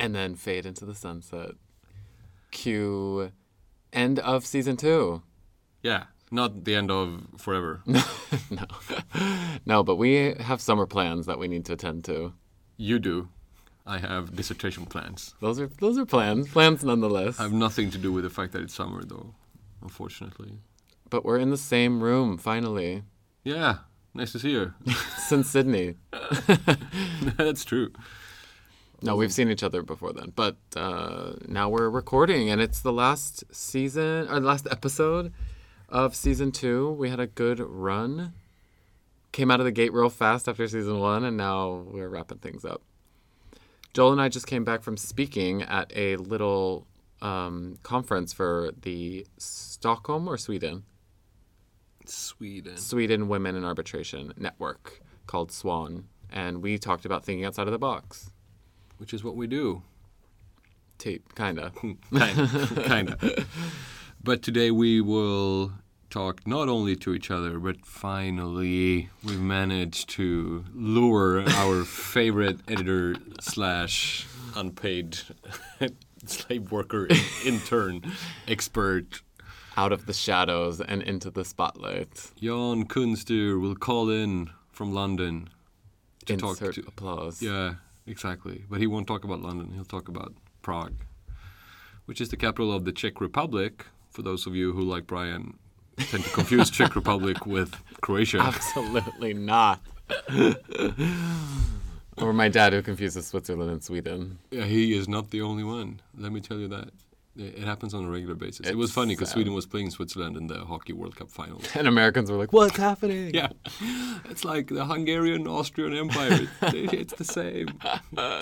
and then fade into the sunset. Cue end of season two. Yeah, not the end of forever. no, no, but we have summer plans that we need to attend to. you do. I have dissertation plans. Those are those are plans, plans nonetheless. I have nothing to do with the fact that it's summer, though. Unfortunately. But we're in the same room finally Yeah, nice to see you. since Sydney. That's true. No, we've seen each other before then, but uh, now we're recording, and it's the last season or the last episode of season two. We had a good run. Came out of the gate real fast after season one, and now we're wrapping things up. Joel and I just came back from speaking at a little um, conference for the Stockholm or Sweden Sweden. Sweden Women in Arbitration Network called Swan, and we talked about thinking outside of the box. Which is what we do. Tape, kinda. kind, kind of. But today we will talk not only to each other, but finally we've managed to lure our favorite editor slash unpaid slave worker intern expert out of the shadows and into the spotlight. Jan Kunstyr will call in from London to talk to. applause. Yeah, exactly. But he won't talk about London. He'll talk about Prague, which is the capital of the Czech Republic. For those of you who, like Brian, tend to confuse Czech Republic with Croatia. Absolutely not. or my dad who confuses Switzerland and Sweden. Yeah, he is not the only one. Let me tell you that. It happens on a regular basis. it was funny because. Sweden was playing Switzerland in the Hockey World Cup finals. And Americans were like, what's happening? Yeah, it's like the Hungarian Austrian Empire. It- it's the same.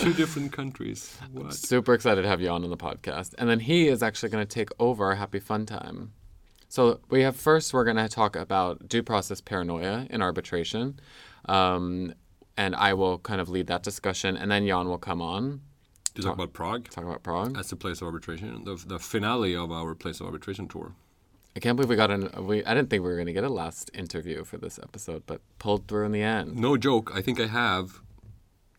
Two different countries. What? Super excited to have you on on the podcast. And then he is actually going to take over our Happy Fun Time. So we have first, we're going to talk about due process paranoia in arbitration. Um, and I will kind of lead that discussion. And then Jan will come on, To talk about Prague. talk about Prague. That's the place of arbitration, the, the finale of our place of arbitration tour. I can't believe we got an. We I didn't think we were going to get a last interview for this episode, but pulled through in the end. No joke, I think I have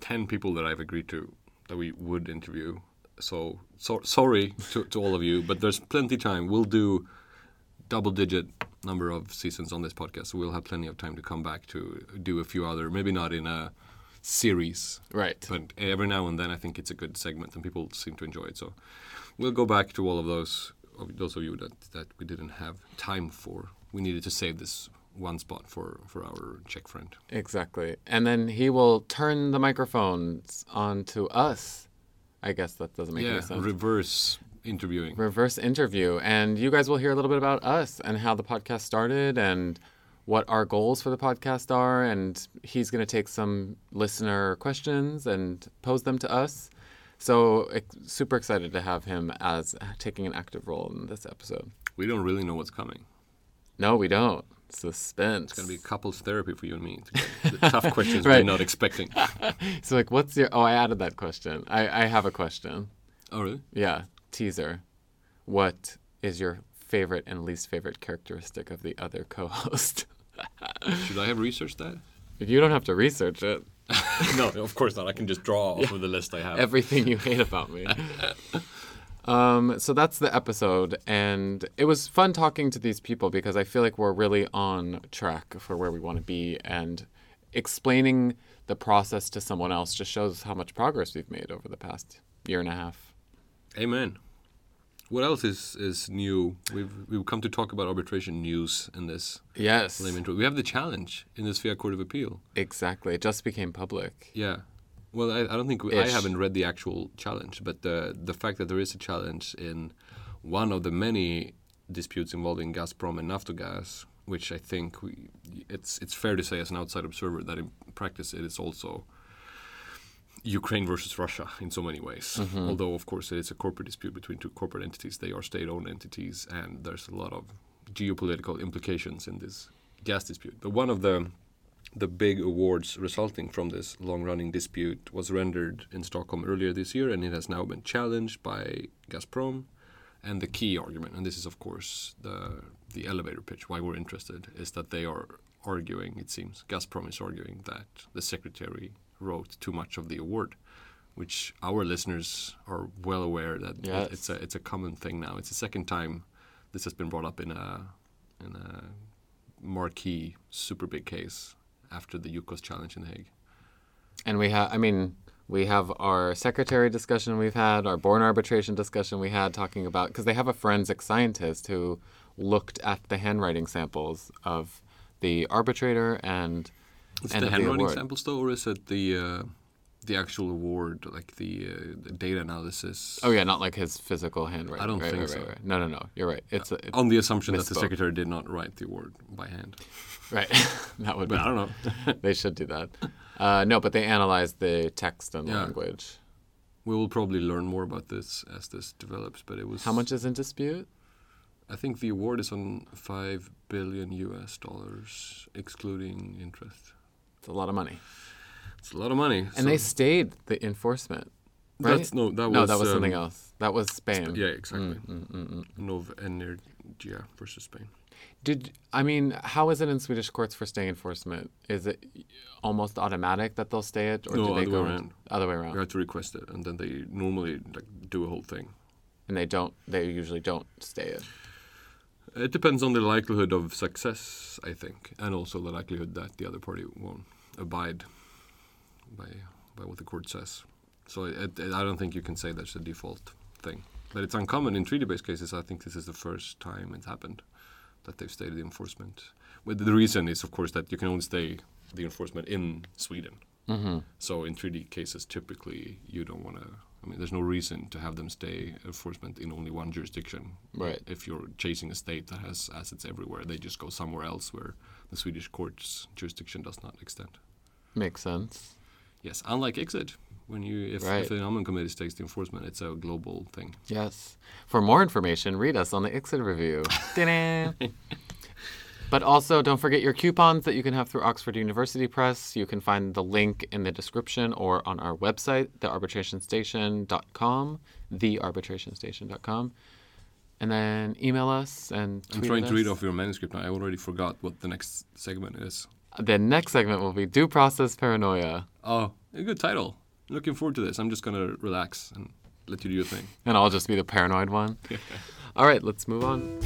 10 people that I've agreed to that we would interview. So, so sorry to, to all of you, but there's plenty time. We'll do double digit number of seasons on this podcast, so we'll have plenty of time to come back to do a few other, maybe not in a series, Right. but every now and then I think it's a good segment and people seem to enjoy it. So we'll go back to all of those of those of you that, that we didn't have time for. We needed to save this one spot for, for our Czech friend. Exactly. And then he will turn the microphones on to us. I guess that doesn't make yeah, any sense. reverse interviewing. Reverse interview. And you guys will hear a little bit about us and how the podcast started and what our goals for the podcast are. And he's going to take some listener questions and pose them to us. So, super excited to have him as taking an active role in this episode. we don't really know what's coming. No, we don't. Suspense. It's going to be couples therapy for you and me. The tough questions we're Right. not expecting. So, like, what's your. Oh, I added that question. I, I have a question. Oh, really? Yeah, teaser. What is your favorite and least favorite characteristic of the other co host? Should I have researched that? you don't have to research it. no, of course not. I can just draw off of the list I have. Everything you hate about me. Um, so that's the episode, and it was fun talking to these people because I feel like we're really on track for where we want to be, and explaining the process to someone else just shows how much progress we've made over the past year and a half. Amen. What else is, is new? We've we've come to talk about arbitration news in this Yes. We have the challenge in the Svea Court of Appeal. exactly. It just became public. Yeah. Well, I, I don't think we, I haven't read the actual challenge, but the the fact that there is a challenge in one of the many disputes involving Gazprom and Naftogaz, which I think we, it's it's fair to say as an outside observer that in practice it is also Ukraine versus Russia in so many ways. Mm-hmm. Although, of course, it is a corporate dispute between two corporate entities. They are state-owned entities, and there's a lot of geopolitical implications in this gas dispute. But one of the the big awards resulting from this long-running dispute was rendered in Stockholm earlier this year, and it has now been challenged by Gazprom. And the key argument, and this is of course the the elevator pitch, why we're interested, is that they are arguing. It seems Gazprom is arguing that the secretary wrote too much of the award, which our listeners are well aware that it- Yes. it's a it's a common thing now. It's the second time this has been brought up in a in a marquee super big case after the Yukos challenge in The Hague. And we have, I mean, we have our secretary discussion we've had, our born arbitration discussion we had talking about, because they have a forensic scientist who looked at the handwriting samples of the arbitrator and Is and the handwriting award. samples though, or is it the uh, the actual award, like the, uh, the data analysis? Oh yeah, not like his physical handwriting. I don't right, think right, so. Right. No, no, no. You're right. It's, it's on the assumption that the secretary did not write the award by hand. right. that would be. I don't know. they should do that. Uh, no, but they analyzed the text and Yeah. language. we will probably learn more about this as this develops. But it was How much is in dispute? I think the award is on five billion U.S. dollars, excluding interest. A lot of money. It's a lot of money. And they stayed the enforcement. Right? That's no. That no, was that was something um, else. That was Spain. Yeah, exactly. Mm, mm, mm, mm. Novenergia versus Spain. Did I mean how is it in Swedish courts for stay enforcement? Is it almost automatic that they'll stay it, or No, do they other go way around. other way around? You have to request it, and then they normally like do a whole thing. And they don't. They usually don't stay it. It depends on the likelihood of success, I think, and also the likelihood that the other party won't abide by by what the court says. So it, it, I don't think you can say that's the default thing. But it's uncommon in treaty-based cases. I think this is the first time it's happened that they've stayed the enforcement. But the reason is, of course, that you can only stay the enforcement in Sweden. Mm-hmm. So in treaty cases, typically you don't want to. I mean, there's no reason to have them stay enforcement in only one jurisdiction. Right. If you're chasing a state that has assets everywhere, they just go somewhere else where the Swedish court's jurisdiction does not extend. Makes sense. Yes, unlike ICSID, when you if, Right. if the annulment committee takes the enforcement, it's a global thing. Yes. For more information, read us on the ICSID review. But also, don't forget your coupons that you can have through Oxford University Press. You can find the link in the description or on our website, thearbitrationstation.com, thearbitrationstation.com. And then email us and I'm trying at to read off your manuscript now. I already forgot what the next segment is. The next segment will be due process paranoia. Oh, a good title. Looking forward to this. I'm just gonna relax and let you do your thing. And I'll just be the paranoid one. All right, let's move on.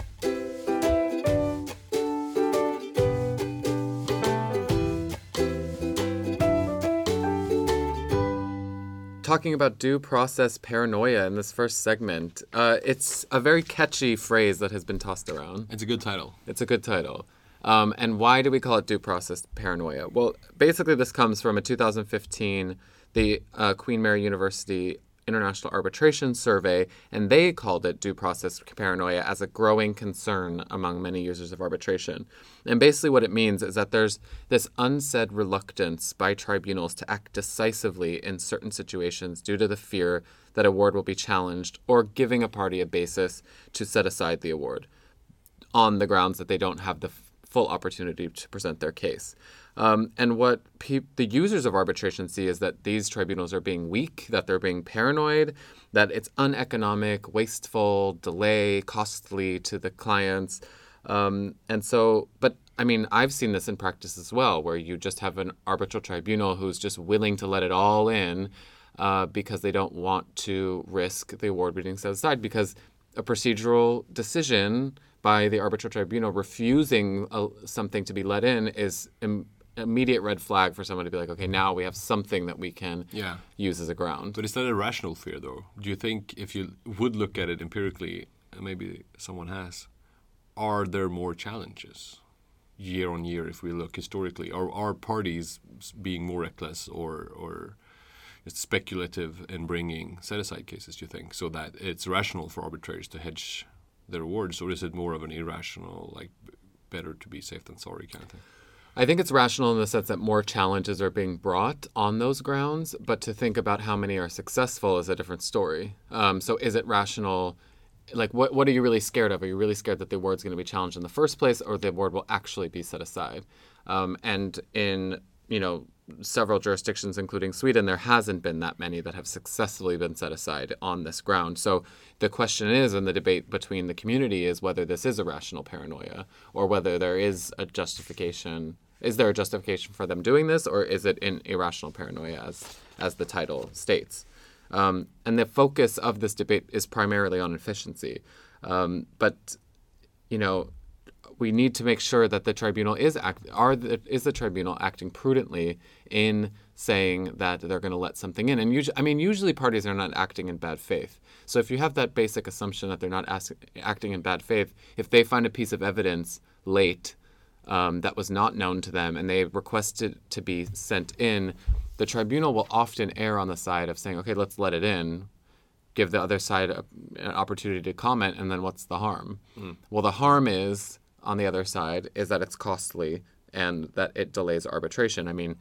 Talking about due process paranoia in this first segment, uh, it's a very catchy phrase that has been tossed around. It's a good title. It's a good title. Um, and why do we call it due process paranoia? Well, basically, this comes from a 2015 the uh, Queen Mary University International Arbitration Survey, and they called it due process paranoia as a growing concern among many users of arbitration. And basically, what it means is that there's this unsaid reluctance by tribunals to act decisively in certain situations due to the fear that award will be challenged or giving a party a basis to set aside the award on the grounds that they don't have the full opportunity to present their case. Um, and what pe- the users of arbitration see is that these tribunals are being weak, that they're being paranoid, that it's uneconomic, wasteful, delay, costly to the clients. Um, and so, but I mean, I've seen this in practice as well, where you just have an arbitral tribunal who's just willing to let it all in uh, because they don't want to risk the award being set aside because a procedural decision by the arbitral tribunal refusing uh, something to be let in is Im- immediate red flag for someone to be like, okay, now we have something that we can Yeah. use as a ground. But is that a rational fear, though? Do you think if you would look at it empirically, and maybe someone has, are there more challenges year on year if we look historically? Or are parties being more reckless or, or it's speculative in bringing set aside cases, do you think, so that it's rational for arbitrators to hedge their awards? Or is it more of an irrational, like, better to be safe than sorry kind of thing? I think it's rational in the sense that more challenges are being brought on those grounds, but to think about how many are successful is a different story. Um, so, is it rational? Like, what what are you really scared of? Are you really scared that the award's going to be challenged in the first place, or the award will actually be set aside? Um, and in you know several jurisdictions, including Sweden, there hasn't been that many that have successfully been set aside on this ground. So the question is, and the debate between the community is whether this is a rational paranoia or whether there is a justification. Is there a justification for them doing this, or is it an irrational paranoia, as as the title states? Um, and the focus of this debate is primarily on efficiency. Um, but you know, we need to make sure that the tribunal is act are the, is the tribunal acting prudently in saying that they're going to let something in. And usually, I mean, usually parties are not acting in bad faith. So if you have that basic assumption that they're not acting in bad faith, if they find a piece of evidence late um, that was not known to them and they request it to be sent in, the tribunal will often err on the side of saying, okay, let's let it in give the other side a, an opportunity to comment, and then what's the harm? Well, the harm is on the other side is that it's costly and that it delays arbitration. I mean,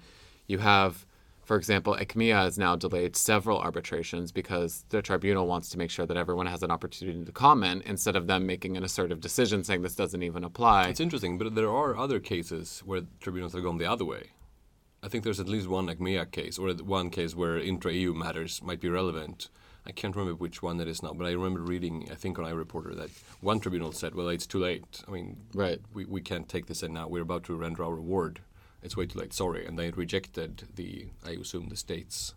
you have, for example, Achmea has now delayed several arbitrations because the tribunal wants to make sure that everyone has an opportunity to comment instead of them making an assertive decision saying this doesn't even apply. It's interesting, but there are other cases where tribunals have gone the other way. I think there's at least one Achmea case, or one case where intra-EU matters might be relevant. I can't remember which one it is now, but I remember reading, I think on IAReporter, that one tribunal said, well, it's too late. I mean, Right. we, we can't take this in now. We're about to render our award. It's way too late. Sorry. And they rejected the, I assume, the state's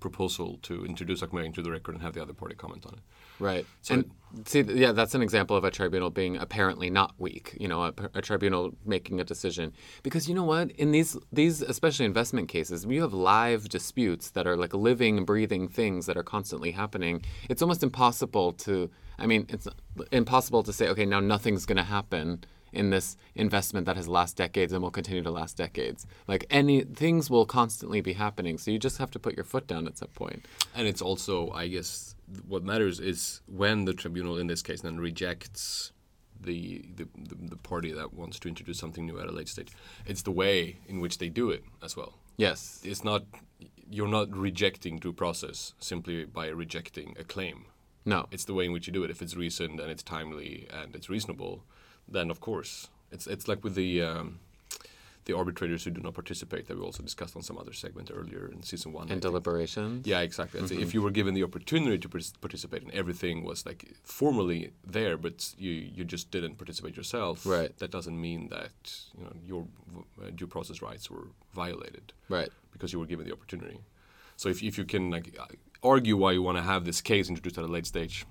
proposal to introduce Achmea into the record and have the other party comment on it. Right. So and see, yeah, that's an example of a tribunal being apparently not weak. You know, a, a tribunal making a decision because you know what? In these these especially investment cases, you have live disputes that are like living, breathing things that are constantly happening. It's almost impossible to. I mean, it's impossible to say, okay, now nothing's going to happen in this investment that has last decades and will continue to last decades. Like any things will constantly be happening, so you just have to put your foot down at some point. And it's also, I guess, what matters is when the tribunal, in this case, then rejects the, the, the, the party that wants to introduce something new at a late stage. It's the way in which they do it as well. Yes. It's not, you're not rejecting due process simply by rejecting a claim. No. It's the way in which you do it. If it's reasoned and it's timely and it's reasonable, then of course it's it's like with the um, the arbitrators who do not participate that we also discussed on some other segment earlier in season one. And think. deliberations. Yeah, exactly. It's- If you were given the opportunity to participate and everything was like formally there, but you you just didn't participate yourself, Right. That doesn't mean that you know your uh, due process rights were violated Right. because you were given the opportunity. So if if you can like uh, argue why you want to have this case introduced at a late stage,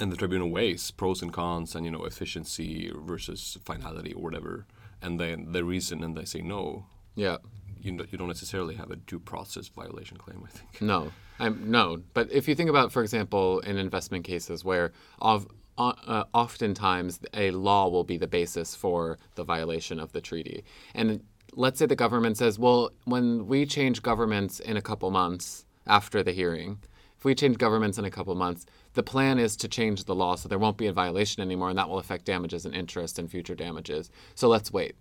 and the tribunal weighs pros and cons and you know efficiency versus finality or whatever, and then they reason and they say no, Yeah. you don't, you don't necessarily have a due process violation claim. I think. No. I'm no. But if you think about, for example, in investment cases where of, uh, uh, oftentimes a law will be the basis for the violation of the treaty, and let's say the government says, well, when we change governments in a couple months after the hearing, if we change governments in a couple months, the plan is to change the law so there won't be a violation anymore, and that will affect damages and interest and future damages. So let's wait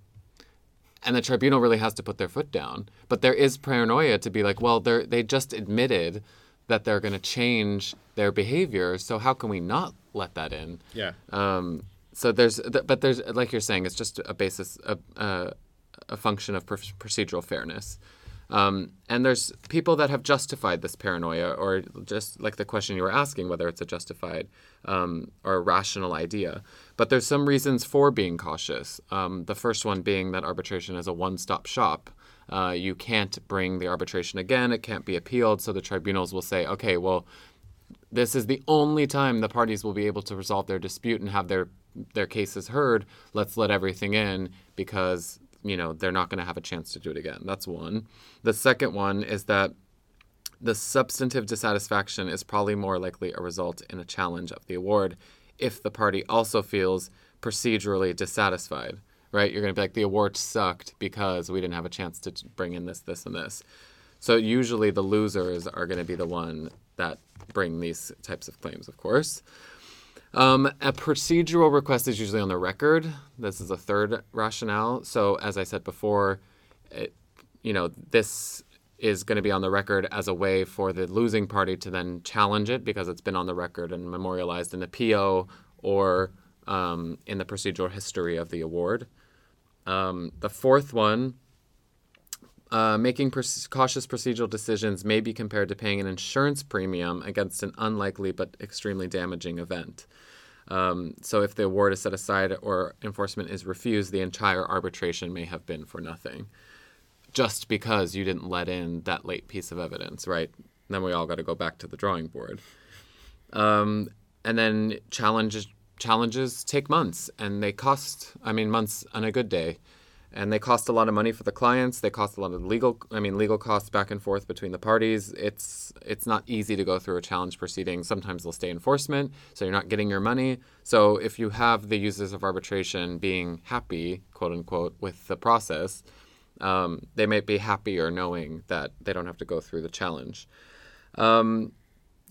and the tribunal really has to put their foot down. But there is paranoia to be like, well, they they just admitted that they're going to change their behavior, so how can we not let that in? Yeah. Um, so there's, but there's, like you're saying, it's just a basis, a, a, a function of pr- procedural fairness. Um, and there's people that have justified this paranoia, or just like the question you were asking, whether it's a justified um, or a rational idea. But there's some reasons for being cautious. Um, the first one being that arbitration is a one-stop shop. Uh, you can't bring the arbitration again; it can't be appealed. So the tribunals will say, "Okay, well, this is the only time the parties will be able to resolve their dispute and have their their cases heard. Let's let everything in because you know they're not going to have a chance to do it again. That's one. The second one is that the substantive dissatisfaction is probably more likely a result in a challenge of the award if the party also feels procedurally dissatisfied. Right? You're going to be like the award sucked because we didn't have a chance to bring in this, this, and this. So usually the losers are going to be the one that bring these types of claims, of course. Um, a procedural request is usually on the record. This is a third rationale. So, as I said before, it, you know, this is going to be on the record as a way for the losing party to then challenge it because it's been on the record and memorialized in the PO or um, in the procedural history of the award. Um, the fourth one, uh, making pers- cautious procedural decisions may be compared to paying an insurance premium against an unlikely but extremely damaging event. Um, so, if the award is set aside or enforcement is refused, the entire arbitration may have been for nothing, just because you didn't let in that late piece of evidence, right? Then we all got to go back to the drawing board. Um, and then challenges challenges take months, and they cost. I mean, months on a good day and they cost a lot of money for the clients. They cost a lot of legal, I mean, legal costs back and forth between the parties. It's it's not easy to go through a challenge proceeding. Sometimes they'll stay enforcement, so you're not getting your money. So if you have the users of arbitration being happy, quote unquote, with the process, um, they might be happier knowing that they don't have to go through the challenge. Um,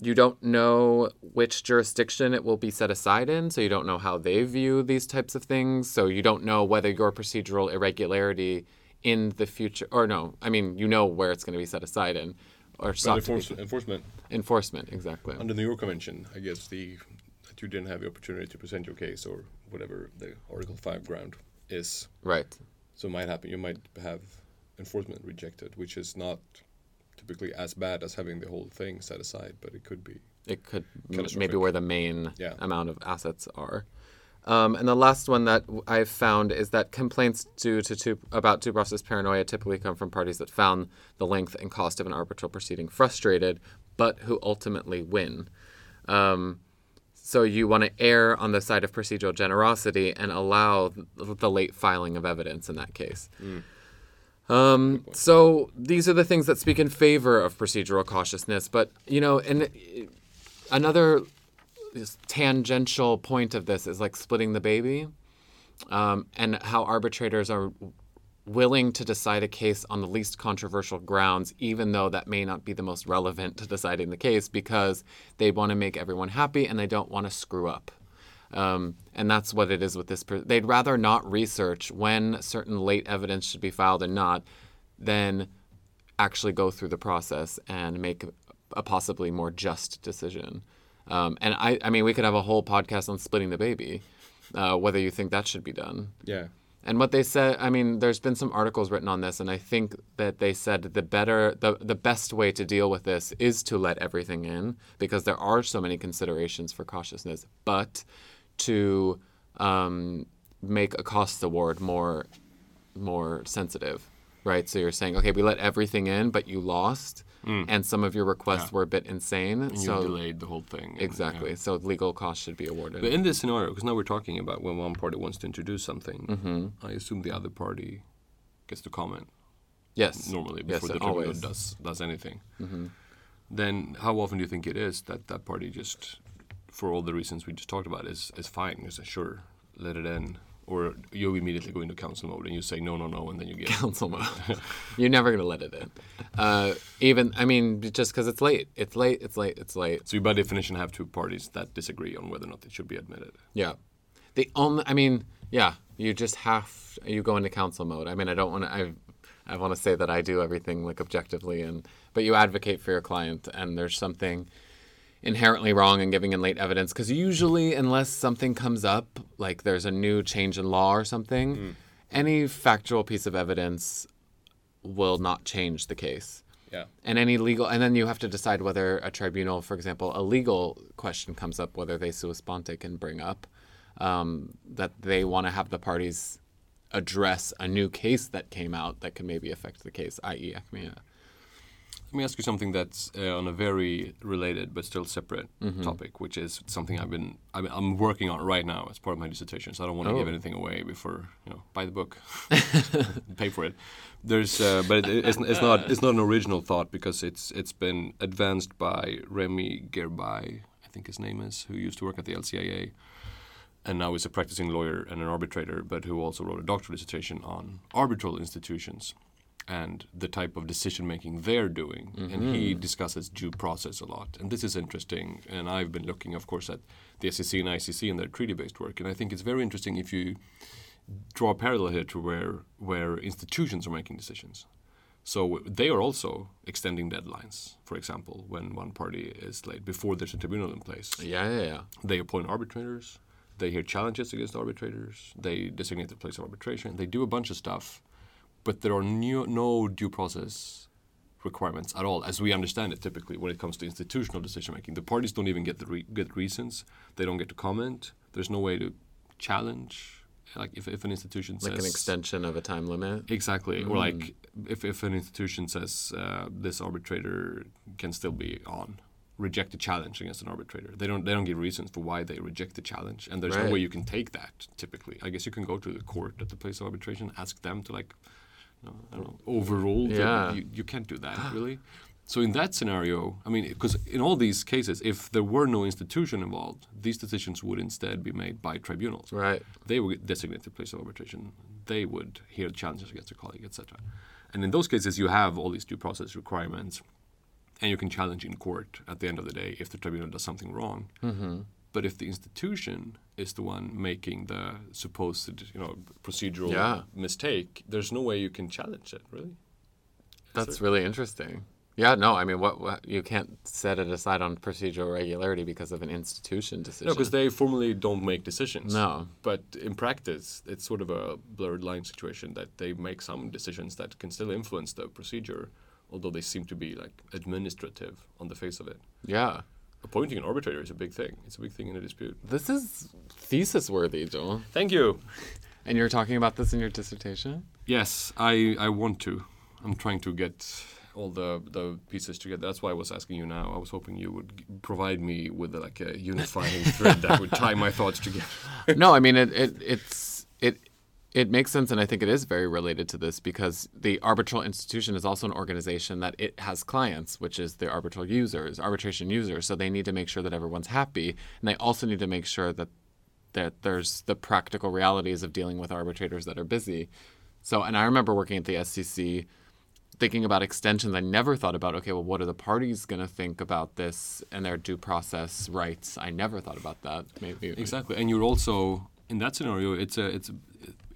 you don't know which jurisdiction it will be set aside in, so you don't know how they view these types of things. So you don't know whether your procedural irregularity in the future, or no, I mean, you know where it's going to be set aside in, or sought enforce- enforcement enforcement, exactly. under the New York Convention, I guess the that you didn't have the opportunity to present your case or whatever the Article Five ground is. Right. So it might happen. You might have enforcement rejected, which is not typically as bad as having the whole thing set aside, but it could be. It could m- maybe where the main Yeah. amount of assets are. Um, and the last one that I've found is that complaints due to two, about due process paranoia typically come from parties that found the length and cost of an arbitral proceeding frustrated, but who ultimately win. Um, so you want to err on the side of procedural generosity and allow th- the late filing of evidence in that case. Um, so these are the things that speak in favor of procedural cautiousness. But you know, and another tangential point of this is like splitting the baby, um, and how arbitrators are willing to decide a case on the least controversial grounds, even though that may not be the most relevant to deciding the case, because they want to make everyone happy and they don't want to screw up. Um, and that's what it is with this. Per- They'd rather not research when certain late evidence should be filed and not, than actually go through the process and make a possibly more just decision. Um, and I, I mean, we could have a whole podcast on splitting the baby, uh, whether you think that should be done. Yeah. And what they said, I mean, there's been some articles written on this, and I think that they said the better, the, the best way to deal with this is to let everything in because there are so many considerations for cautiousness, but to um, make a cost award more, more sensitive, right? So you're saying, okay, we let everything in, but you lost, and some of your requests were a bit insane. And so you delayed the whole thing. and, exactly, yeah. so legal costs should be awarded. But in this scenario, because now we're talking about when one party wants to introduce something, Mm-hmm. I assume the other party gets to comment yes, normally yes, before the tribunal. Mm-hmm. does does anything. Then how often do you think it is that that party just, for all the reasons we just talked about, is is fine? You say sure, let it in, or you immediately go into counsel mode and you say no, no, no, and then you get counsel mode. You're never gonna let it in. Uh, even I mean, just because it's late, it's late, it's late, it's late. So you by definition have two parties that disagree on whether or not it should be admitted. Yeah. The only, I mean, yeah, you just have you go into counsel mode. I mean, I don't want to. I I want to say that I do everything like objectively, and but you advocate for your client, and there's something inherently wrong in giving in late evidence because usually, unless something comes up, like there's a new change in law or something, any factual piece of evidence will not change the case. Yeah. And any legal, and then you have to decide whether a tribunal, for example, a legal question comes up, whether they sua sponte can bring up um, that they want to have the parties address a new case that came out that could maybe affect the case, i.e., Achmea. Let me ask you something that's uh, on a very related but still separate Mm-hmm. topic, which is something I've been been- I'm working on right now as part of my dissertation. So I don't want to give Oh. anything away before you know buy the book, pay for it. There's uh, but it, it's, it's not it's not an original thought because it's it's been advanced by Remy Gerbay, I think his name is, who used to work at the LCIA, and now is a practicing lawyer and an arbitrator, but who also wrote a doctoral dissertation on arbitral institutions. And the type of decision making they're doing. And he mm-hmm. discusses due process a lot. And this is interesting. And I've been looking, of course, at the SCC and ICC and their treaty based work. And I think it's very interesting if you draw a parallel here to where, where institutions are making decisions. So they are also extending deadlines, for example, when one party is late, before there's a tribunal in place Yeah, yeah, yeah. they appoint arbitrators, they hear challenges against arbitrators, they designate the place of arbitration, they do a bunch of stuff, but there are no, no due process requirements at all, as we understand it typically when it comes to institutional decision making. The parties don't even get the re- get reasons, they don't get to comment, there's no way to challenge. Like if, if an institution Like says an extension of a time limit. Exactly. Or like if, if an institution says uh, this arbitrator can still be on, reject a challenge against an arbitrator. They don't they don't give reasons for why they reject the challenge, and there's no way you can take that. Typically, I guess you can go to the court at the place of arbitration, ask them to like, you know, I don't know, overrule. the- Yeah. you, you can't do that really. So in that scenario, I mean, because in all these cases, if there were no institution involved, these decisions would instead be made by tribunals Right. they would designate the place of arbitration. They would hear challenges against a colleague, etc. And in those cases, you have all these due process requirements, and you can challenge in court at the end of the day if the tribunal does something wrong. Mm-hmm. But if the institution is the one making the supposed, you know, procedural Yeah. mistake, there's no way you can challenge it, really. That's really interesting. Yeah, no, I mean, what, what you can't set it aside on procedural regularity because of an institution decision. No, because they formally don't make decisions. No. But in practice, it's sort of a blurred line situation that they make some decisions that can still influence the procedure, although they seem to be like administrative on the face of it. yeah, Appointing an arbitrator is a big thing. It's a big thing in a dispute. this is thesis worthy, Joel. Thank you. And you're talking about this in your dissertation. Yes, I, I want to. I'm trying to get all the, the pieces together. That's why I was asking you now. I was hoping you would g- provide me with like a unifying thread that would tie my thoughts together. no, I mean it, it it's it it makes sense and I think it is very related to this because the arbitral institution is also an organization that it has clients, which is the arbitral users, arbitration users. So they need to make sure that everyone's happy. And they also need to make sure that that there's the practical realities of dealing with arbitrators that are busy. So and I remember working at the SCC thinking about extensions, I never thought about, okay, well, what are the parties going to think about this and their due process rights? I never thought about that. Maybe Exactly, and you're also in that scenario. It's a it's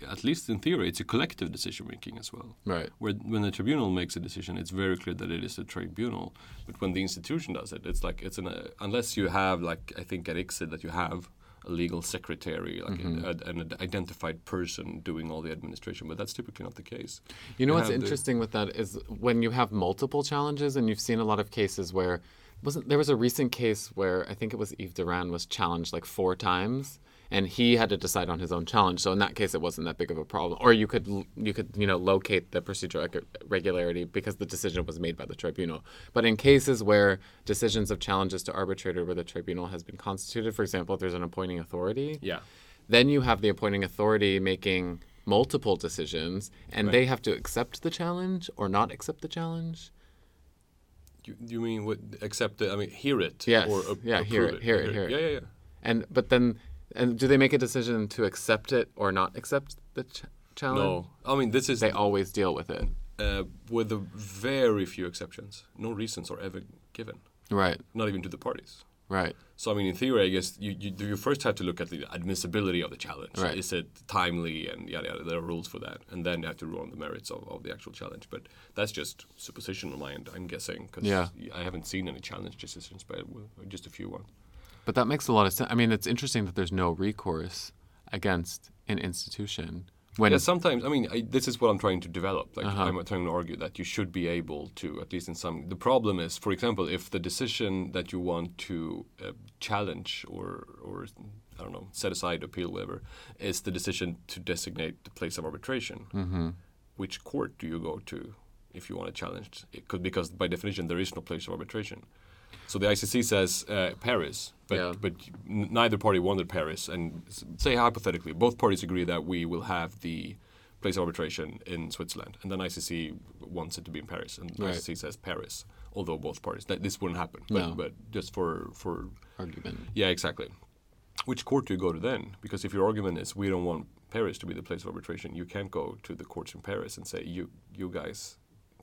at least in theory, it's a collective decision making as well. Right. Where when the tribunal makes a decision, it's very clear that it is a tribunal. But when the institution does it, it's like it's an uh, unless you have like I think at ICSID that you have a legal secretary, like Mm-hmm. a, a, an identified person doing all the administration. But that's typically not the case. You know You what's have the- interesting with that is when you have multiple challenges, and you've seen a lot of cases where wasn't there was a recent case where I think it was Yves Derains was challenged like four times, and he had to decide on his own challenge. So in that case, it wasn't that big of a problem. Or you could you could you know locate the procedural regularity because the decision was made by the tribunal. But in cases where decisions of challenges to arbitrator where the tribunal has been constituted, for example, if there's an appointing authority, Yeah. then you have the appointing authority making multiple decisions, and they have to accept the challenge or not accept the challenge. You, you mean what? Accept it? I mean, hear it. Yes. Or a- Yeah, hear it, hear it, hear it. Yeah, yeah, yeah. And but then, and do they make a decision to accept it or not accept the ch- challenge? No, I mean this is They always deal with it. uh, with very few exceptions. No reasons are ever given, Right. not even to the parties. Right. So I mean, in theory, I guess you, you, you first have to look at the admissibility of the challenge. Right. Is it timely and yada yada? There are rules for that, and then you have to rule on the merits of, of the actual challenge. But that's just supposition on my end. I'm guessing because Yeah. I haven't seen any challenge decisions, but just a few ones. But that makes a lot of sense. I mean, it's interesting that there's no recourse against an institution when Yeah, sometimes I mean I, this is what I'm trying to develop. Like Uh-huh. I'm trying to argue that you should be able to, at least in some. The problem is, for example, if the decision that you want to uh, challenge or or I don't know, set aside, appeal, whatever, is the decision to designate the place of arbitration. Mm-hmm. Which court do you go to if you want to challenge? It could because by definition there is no place of arbitration. So the ICC says uh, Paris, but Yeah. but neither party wanted Paris. And say hypothetically, both parties agree that we will have the place of arbitration in Switzerland, and then ICC wants it to be in Paris, and Right. ICC says Paris. Although both parties, that this wouldn't happen. But, No. but just for for argument. yeah, exactly. Which court do you go to then? Because if your argument is we don't want Paris to be the place of arbitration, you can't go to the courts in Paris and say you you guys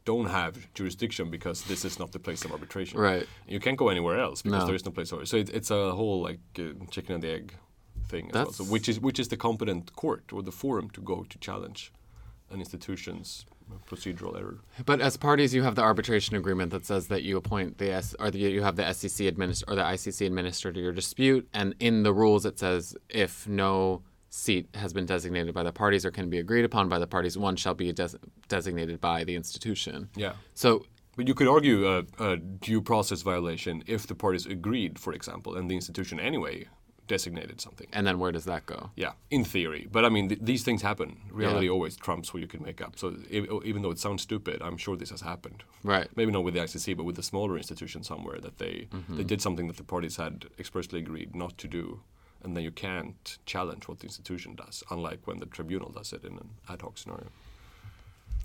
don't have jurisdiction because this is not the place of arbitration. Right. You can't go anywhere else because No. there is no place of So it, it's a whole like uh, chicken and the egg thing as well. So which is which is the competent court or the forum to go to challenge an institution's procedural error. But as parties, you have the arbitration agreement that says that you appoint the S or the, you have the SCC administ- or the ICC administer to your dispute, and in the rules it says if no seat has been designated by the parties or can be agreed upon by the parties, one shall be des- designated by the institution. Yeah. So But you could argue a, a due process violation if the parties agreed, for example, and the institution anyway designated something. and then where does that go? Yeah, in theory. But I mean, th- these things happen. Reality Yeah. always trumps what you can make up. So e- even though it sounds stupid, I'm sure this has happened. Right. Maybe not with the ICC, but with a smaller institution somewhere that they mm-hmm. they did something that the parties had expressly agreed not to do, and then you can't challenge what the institution does, unlike when the tribunal does it in an ad hoc scenario.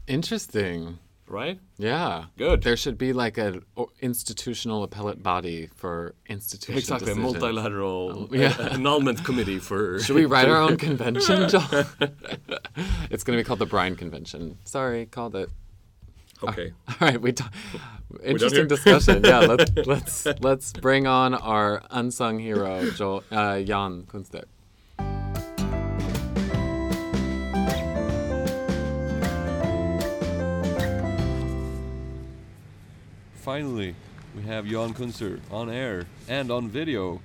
Interesting. Right? Yeah. Good. There should be like an institutional appellate body for institutional Exactly, a decisions. multilateral yeah. uh, annulment committee for. Should we write our own convention, John? it's going to be called the Brian Convention. Sorry, called it. Okay. All right, we talk. Interesting discussion. Yeah, let's let's let's bring on our unsung hero, Joel, uh, Jan Kunstyr. Finally, we have Jan Kunstyr on air and on video.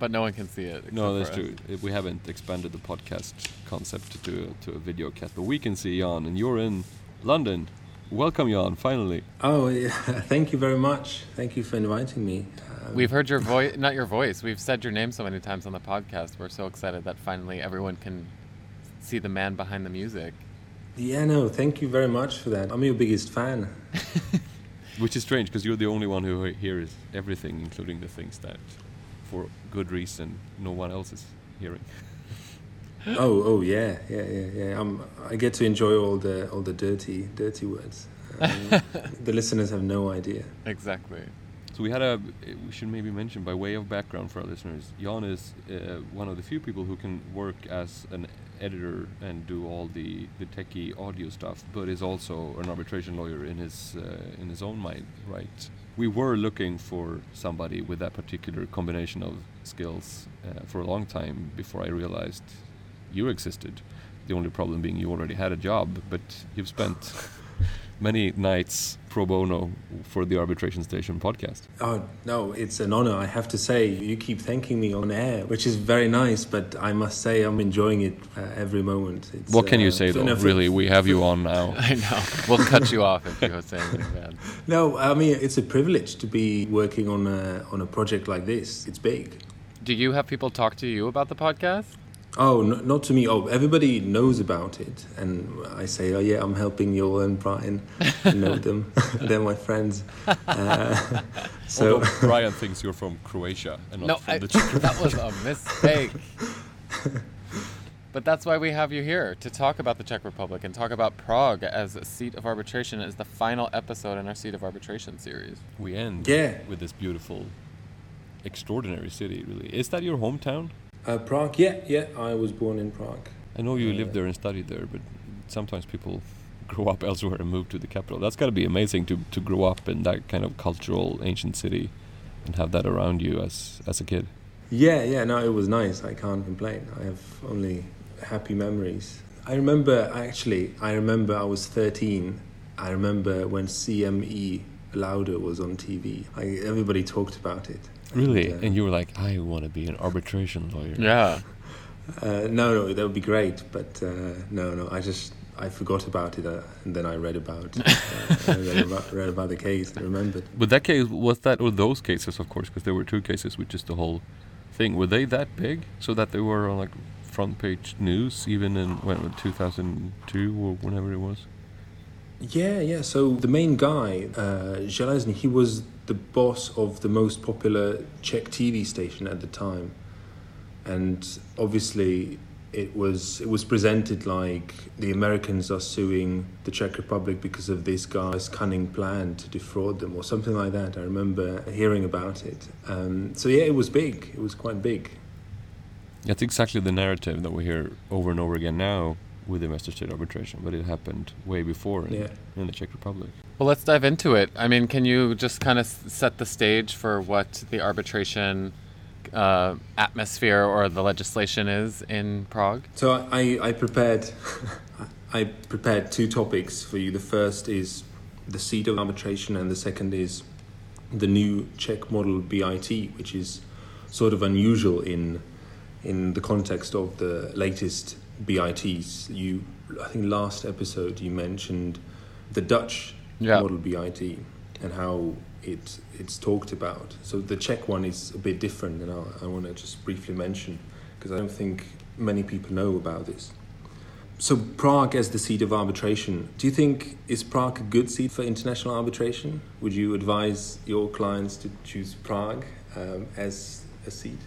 But no one can see it. No, that's true. We haven't expanded the podcast concept to to a video cast, but we can see Jan, and you're in London. Welcome, Jan. Finally. Oh, yeah. thank you very much. Thank you for inviting me. Um, We've heard your voice, not your voice. We've said your name so many times on the podcast. We're so excited that finally everyone can see the man behind the music. yeah, no, thank you very much for that. I'm your biggest fan. Which is strange because you're the only one who hears everything, including the things that, for good reason, no one else is hearing. Oh, oh, yeah, yeah, yeah, yeah. Um, I get to enjoy all the all the dirty, dirty words. Um, the listeners have no idea. Exactly. So we had a. We should maybe mention by way of background for our listeners. Jan is uh, one of the few people who can work as an editor and do all the the techie audio stuff, but is also an arbitration lawyer in his uh, in his own mind. Right. We were looking for somebody with that particular combination of skills uh, for a long time before I realized you existed. The only problem being you already had a job, but you've spent many nights pro bono for the Arbitration Station podcast. Oh no, it's an honor. I have to say, you keep thanking me on air, which is very nice. But I must say, I'm enjoying it uh, every moment. It's, What can you uh, say though? no, for- really, we have you on now. I know. We'll cut you off if you say anything bad. No, I mean it's a privilege to be working on a on a project like this. It's big. Do you have people talk to you about the podcast? Oh, no, not to me. Oh, everybody knows about it, and I say, oh yeah, I'm helping Joel and Brian. I know them; they're my friends. Uh, so Although Brian thinks you're from Croatia and not No, from I, the Czech that was a mistake. But that's why we have you here to talk about the Czech Republic and talk about Prague as a seat of arbitration as the final episode in our seat of arbitration series. We end Yeah. with this beautiful, extraordinary city. Really, is that your hometown? Uh, Prague, yeah, yeah. I was born in Prague. I know you Uh, lived there and studied there, but sometimes people grow up elsewhere and move to the capital. That's got to be amazing to to grow up in that kind of cultural ancient city and have that around you as as a kid. Yeah, yeah. No, it was nice. I can't complain. I have only happy memories. I remember actually. I remember I was 13. I remember when CME Lauder was on TV. I, everybody talked about it. Really? And, uh, And you were like, I want to be an arbitration lawyer. Yeah. Uh, no, no, that would be great, but uh, no, no, I just I forgot about it, uh, and then I read about, uh, I read about read about the case and remembered. But that case was that or those cases, of course, because there were two cases, which is the whole thing. Were they that big so that they were on like front page news, even in when 2002 or whenever it was? Yeah, yeah. So the main guy, uh, Železny, he was the boss of the most popular Czech TV station at the time, and obviously it was it was presented like the Americans are suing the Czech Republic because of this guy's cunning plan to defraud them or something like that. I remember hearing about it. Um, so yeah, it was big. It was quite big. That's exactly the narrative that we hear over and over again now with investor state arbitration, but it happened way before in, Yeah. in the Czech Republic. Well, let's dive into it. I mean, can you just kind of set the stage for what the arbitration uh, atmosphere or the legislation is in Prague? So I, I prepared I prepared two topics for you. The first is the seat of arbitration, and the second is the new Czech model BIT, which is sort of unusual in in the context of the latest BITs. You, I think, last episode you mentioned the Dutch Yeah. model BIT and how it it's talked about. So the Czech one is a bit different, and I, I want to just briefly mention because I don't think many people know about this. So Prague as the seat of arbitration, do you think is Prague a good seat for international arbitration? Would you advise your clients to choose Prague um, as a seat?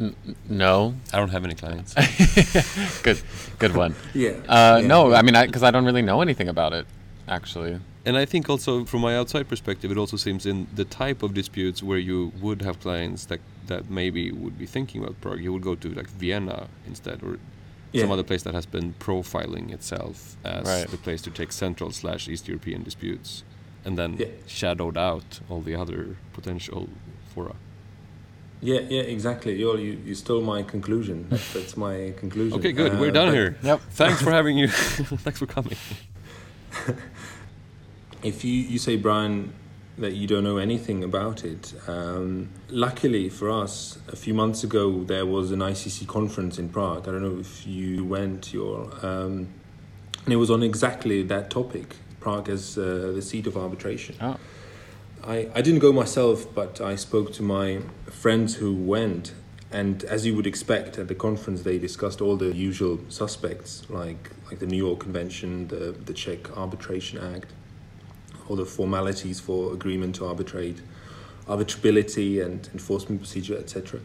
N- no. I don't have any clients. good, good one. Yeah. Uh, yeah. no, I mean, because I, don't really know anything about it, actually. and I think also from my outside perspective, it also seems in the type of disputes where you would have clients that that maybe would be thinking about Prague, you would go to like Vienna instead, or Yeah. some other place that has been profiling itself as Right. the place to take Central slash East European disputes, and then Yeah. shadowed out all the other potential fora. Yeah, yeah, exactly. You you, you stole my conclusion. That's, that's my conclusion. Okay, good. Uh, We're done here. Yep. Thanks for having you. Thanks for coming. If you, you say, Brian, that you don't know anything about it, um, luckily for us, a few months ago there was an ICC conference in Prague. I don't know if you went, your, um, and it was on exactly that topic Prague as uh, the seat of arbitration. Oh. I, I didn't go myself, but I spoke to my friends who went. And as you would expect at the conference, they discussed all the usual suspects, like like the New York Convention, the the Czech Arbitration Act, all the formalities for agreement to arbitrate, arbitrability and enforcement procedure, etc.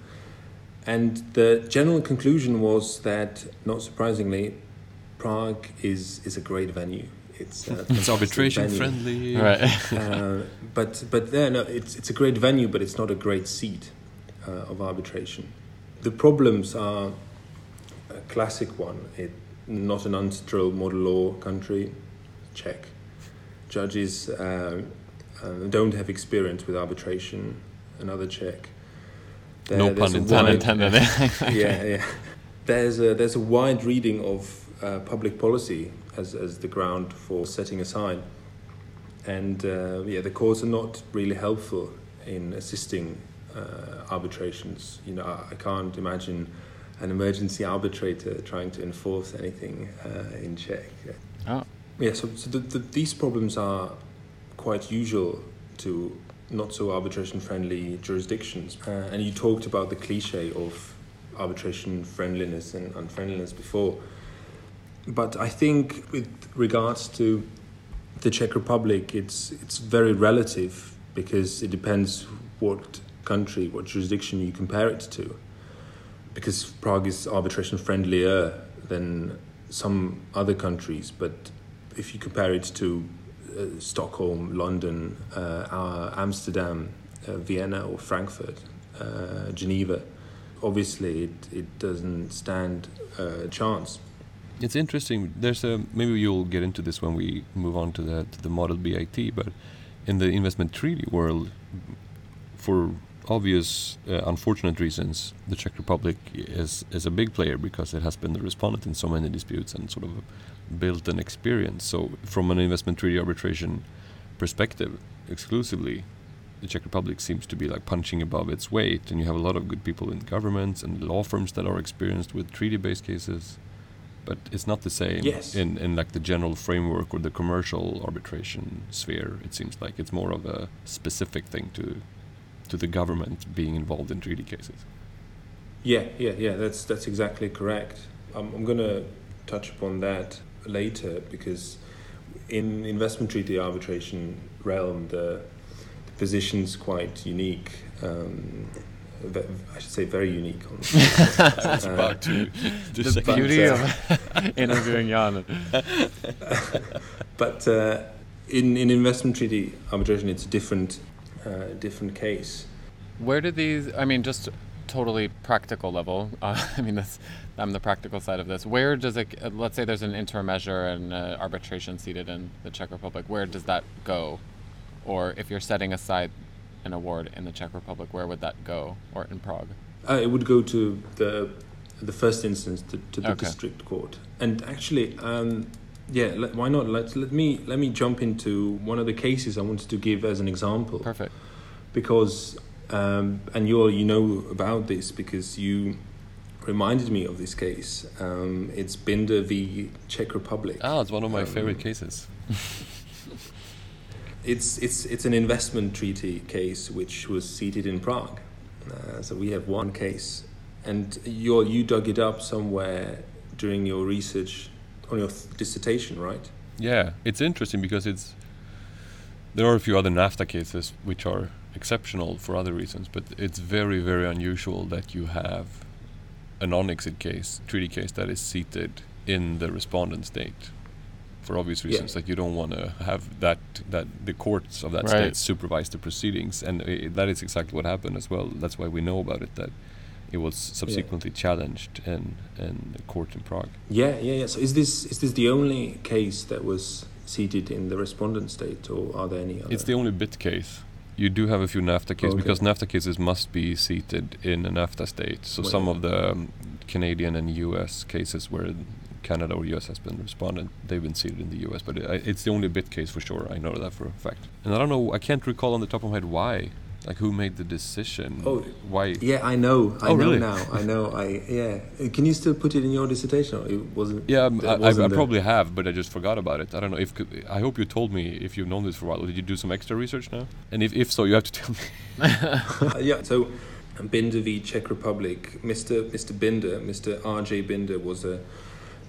And the general conclusion was that, not surprisingly, Prague is is a great venue. It's, uh, It's arbitration venue. friendly. Right. Uh, but but there, no, it's it's a great venue, but it's not a great seat uh, of arbitration. The problems are a classic one. It not an UNCITRAL model law country, Czech. Judges uh, uh, don't have experience with arbitration. Another Czech. There- No there's pun a wide- intended. yeah, yeah. There's a there's a wide reading of uh, public policy as as the ground for setting aside, and uh, yeah, the courts are not really helpful in assisting uh, arbitrations. You know, I, I can't imagine an emergency arbitrator trying to enforce anything uh, in Czech. Oh. Yeah, so, so the, the, these problems are quite usual to not so arbitration friendly jurisdictions. Uh, and you talked about the cliche of arbitration friendliness and unfriendliness before. But I think with regards to the Czech Republic, it's it's very relative because it depends what country, what jurisdiction you compare it to. Because Prague is arbitration friendlier than some other countries, but if you compare it to uh, Stockholm, London, uh, uh, Amsterdam, uh, Vienna, or Frankfurt, uh, Geneva, obviously it, it doesn't stand a chance. It's interesting. There's a maybe you'll get into this when we move on to the to the model BIT, but in the investment treaty world, for obvious uh, unfortunate reasons, the Czech Republic is is a big player because it has been the respondent in so many disputes and sort of built an experience. So from an investment treaty arbitration perspective, exclusively, the Czech Republic seems to be like punching above its weight, and you have a lot of good people in governments and law firms that are experienced with treaty-based cases but it's not the same Yes. in, in like the general framework or the commercial arbitration sphere. It seems like it's more of a specific thing to to the government being involved in treaty cases. Yeah, yeah, yeah. That's that's exactly correct. I'm I'm gonna touch upon that later because in investment treaty arbitration realm, the, the position's quite unique. Um, I should say very unique. On, I was Uh, about to, to the say But, beauty uh, of interviewing Jan. but uh, in in investment treaty arbitration, it's a different uh, different case. Where do these? I mean, just totally practical level, uh, I mean, this, I'm the practical side of this. Where does it? Uh, let's say there's an interim measure and uh, arbitration seated in the Czech Republic. Where does that go? Or if you're setting aside an award in the Czech Republic, where would that go? Or in Prague? Uh, it would go to the the first instance to, to the Okay. district court. And actually, um, yeah, let, why not? Let let me let me jump into one of the cases I wanted to give as an example Perfect. because um, and you you know about this because you reminded me of this case. Um, it's Binder v Czech Republic. Ah, it's one of my Um, favorite cases. It's it's it's an investment treaty case which was seated in Prague. Uh, so we have one case, and you you dug it up somewhere during your research on your dissertation, right? Yeah, it's interesting because it's there are a few other NAFTA cases which are exceptional for other reasons, but it's very very unusual that you have a non-ICSID case, treaty case that is seated in the respondent state. For obvious Yeah. reasons, like you don't want to have that that the courts of that Right. state supervise the proceedings, and uh, that is exactly what happened as well. That's why we know about it. That it was subsequently challenged in in the court in Prague. Yeah, yeah, yeah. So is this is this the only case that was seated in the respondent state, or are there any other? It's the only BIT case. You do have a few NAFTA cases Okay. because NAFTA cases must be seated in a NAFTA state. So some Well- of the um, Canadian and U.S. cases where Canada or U.S. has been respondent, they've been seated in the U.S. But it, it's the only BIT case for sure. I know that for a fact. And I don't know. I can't recall on the top of my head why. Like who made the decision? Oh, why? Yeah, I know. I Oh, know really? now. I know. I yeah. Can you still put it in your dissertation? Or it wasn't. Yeah, um, that I, I, I wasn't the- probably have, but I just forgot about it. I don't know if. I hope you told me if you've known this for a while. Did you do some extra research now? And if, if so, you have to tell me. Yeah. So, Binder v Czech Republic. Mr. Mr. Binder, Mr. R.J. Binder, was a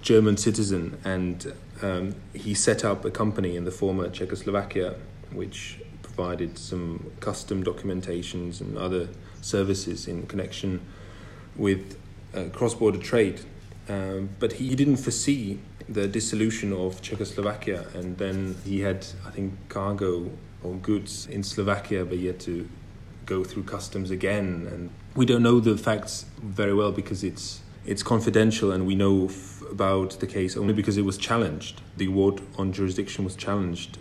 German citizen, and um, he set up a company in the former Czechoslovakia, which provided some custom documentations and other services in connection with uh, cross-border trade. Um, but he didn't foresee the dissolution of Czechoslovakia, and then he had, I think, cargo or goods in Slovakia, but he had to go through customs again. And we don't know the facts very well because it's it's confidential, and we know f- about the case only because it was challenged. The award on jurisdiction was challenged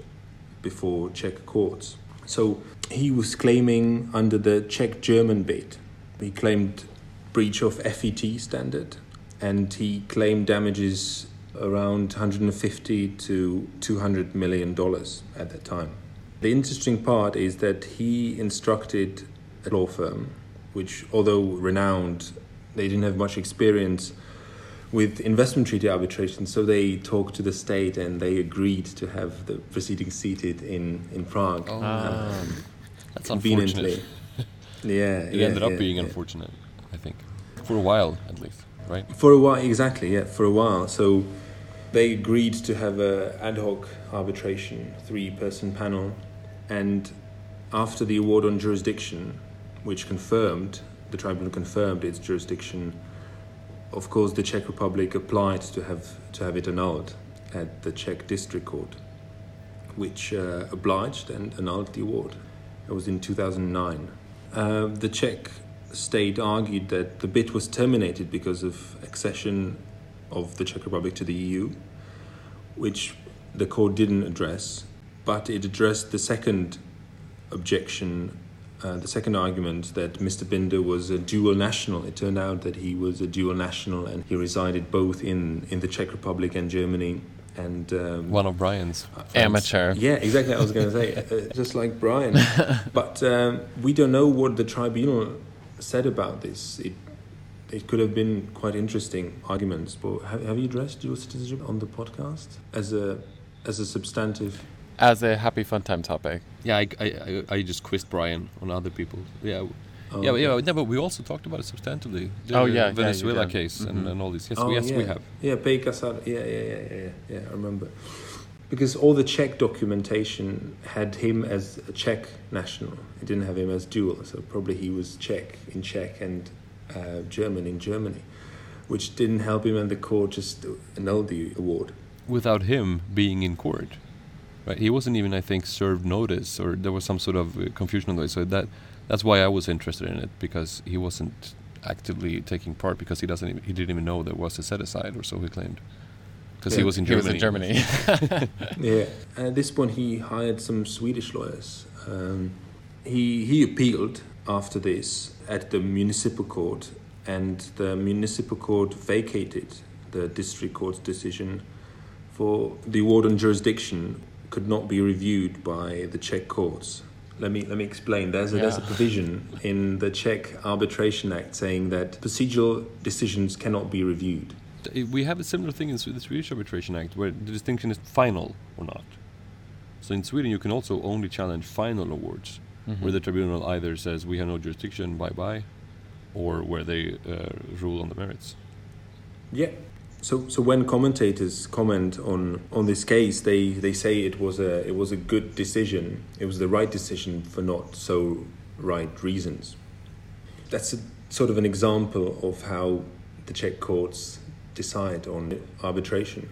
before Czech courts. So he was claiming under the Czech German BIT. He claimed breach of FET standard and he claimed damages around 150 to 200 million dollars at that time. The interesting part is that he instructed a law firm, which, although renowned, they didn't have much experience with investment treaty arbitration, so they talked to the state and they agreed to have the proceedings seated in, in Prague. Oh, Ah. That's conveniently. unfortunate. Yeah, It yeah, ended up yeah, being yeah. unfortunate, I think, for a while at least, right? For a while, exactly, yeah, for a while. So they agreed to have a ad hoc arbitration, three-person panel, and after the award on jurisdiction, which confirmed the tribunal confirmed its jurisdiction, of course, the Czech Republic applied to have to have it annulled at the Czech District Court, which uh, obliged and annulled the award. It was in 2009. Uh, the Czech state argued that the BIT was terminated because of accession of the Czech Republic to the EU, which the court didn't address, but it addressed the second objection, uh, the second argument that Mr. Binder was a dual national. It turned out that he was a dual national and he resided both in, in the Czech Republic and Germany. And um, One of Brian's friends. Amateur. yeah, exactly. I was going to say, uh, just like Brian. but um, we don't know what the tribunal said about this. It it could have been quite interesting arguments. But have, have you addressed dual citizenship on the podcast as a as a substantive? As a happy fun time topic. Yeah, I, I, I, I just quizzed Brian on other people. Yeah, Oh, yeah, okay. yeah. No, but we also talked about it substantively. The Oh, yeah, yeah, Venezuela did. case and, Mhm. and all these. Yes, Oh, yes, yeah. we have. Yeah, Pey Yeah, yeah, yeah, yeah, yeah, yeah. I remember. Because all the Czech documentation had him as a Czech national. It didn't have him as dual. So probably he was Czech in Czech and uh, German in Germany, which didn't help him, and the court just annulled the award. Without him being in court, right? He wasn't even, I think, served notice, or there was some sort of uh, confusion on the way. So that that's why I was interested in it because he wasn't actively taking part because he doesn't even, he didn't even know there was a set aside or so he claimed because he was in Germany. he Germany. was in Germany. Yeah, at this point he hired some Swedish lawyers. Um, he he appealed after this at the municipal court, and the municipal court vacated the district court's decision for the award on jurisdiction could not be reviewed by the Czech courts. Let me let me explain. There's a, there's a provision in the Czech Arbitration Act saying that procedural decisions cannot be reviewed. We have a similar thing in the Swedish Arbitration Act where the distinction is final or not. So in Sweden, you can also only challenge final awards, where the tribunal either says we have no jurisdiction, bye bye, or where they uh, rule on the merits. Yeah. So, so when commentators comment on, on this case, they, they say it was a it was a good decision. It was the right decision for not so right reasons. That's a, sort of an example of how the Czech courts decide on arbitration.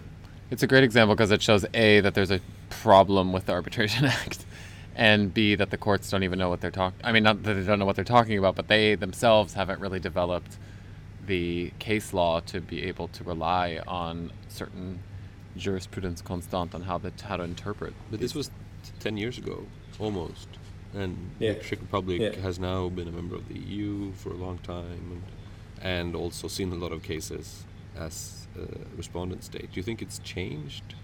It's a great example because it shows A, that there's a problem with the Arbitration Act, and B, that the courts don't even know what they're talking I mean, not that they don't know what they're talking about, but they themselves haven't really developed the case law to be able to rely on certain jurisprudence constant on how, the, how to interpret. But this was t- 10 years ago, almost. And Yeah. the Czech Republic Yeah. has now been a member of the EU for a long time and, and also seen a lot of cases as a respondent state. Do you think it's changed?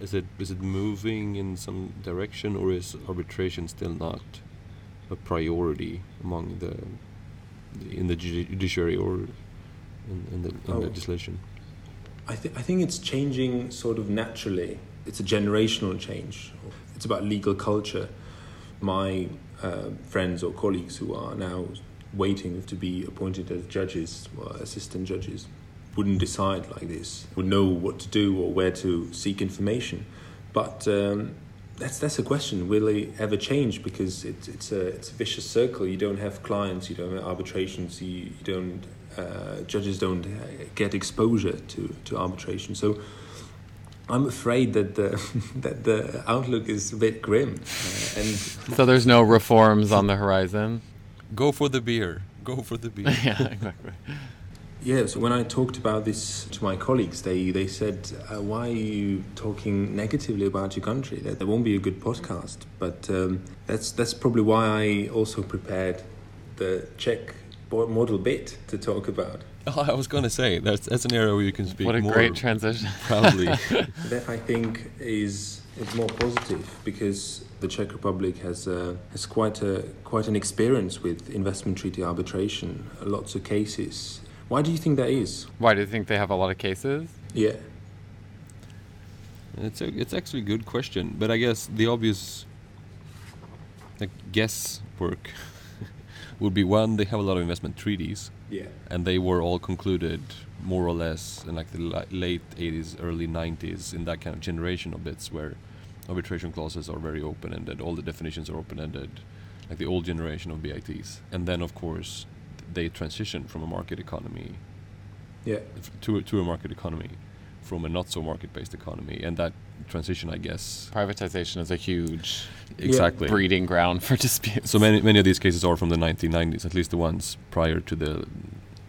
Is it is it moving in some direction or is arbitration still not a priority among the, the in the judiciary or in, in the in Oh. legislation? I, th- I think it's changing sort of naturally. It's a generational change. It's about legal culture. My uh, friends or colleagues who are now waiting to be appointed as judges or assistant judges wouldn't decide like this, would know what to do or where to seek information. But um, that's that's a question. Will it ever change? Because it's it's a it's a vicious circle. You don't have clients. You don't have arbitrations. You, you don't uh, judges don't uh, get exposure to, to arbitration. So I'm afraid that the that the outlook is a bit grim. Uh, and So there's no reforms on the horizon. Go for the beer. Go for the beer. yeah, exactly. yeah, so when I talked about this to my colleagues, they they said, uh, "Why are you talking negatively about your country? That there won't be a good podcast." But um, that's that's probably why I also prepared the Czech bo- model BIT to talk about. Oh, I was going to say that's that's an area where you can speak What a more great transition. Probably That I think is it's more positive because the Czech Republic has uh, has quite a quite an experience with investment treaty arbitration, lots of cases. Why do you think that is? Why do you think they have a lot of cases? Yeah, it's a, it's actually a good question, but I guess the obvious like guesswork would be one they have a lot of investment treaties. Yeah, and they were all concluded more or less in like the late 80s early 90s in that kind of generation of BITs where arbitration clauses are very open-ended all the definitions are open-ended like the old generation of BITs and then of course they transition from a market economy yeah, to to a market economy from a not so market based economy and that transition i guess Privatization is a huge exactly breeding ground for disputes. so many many of these cases are from the 1990s at least the ones prior to the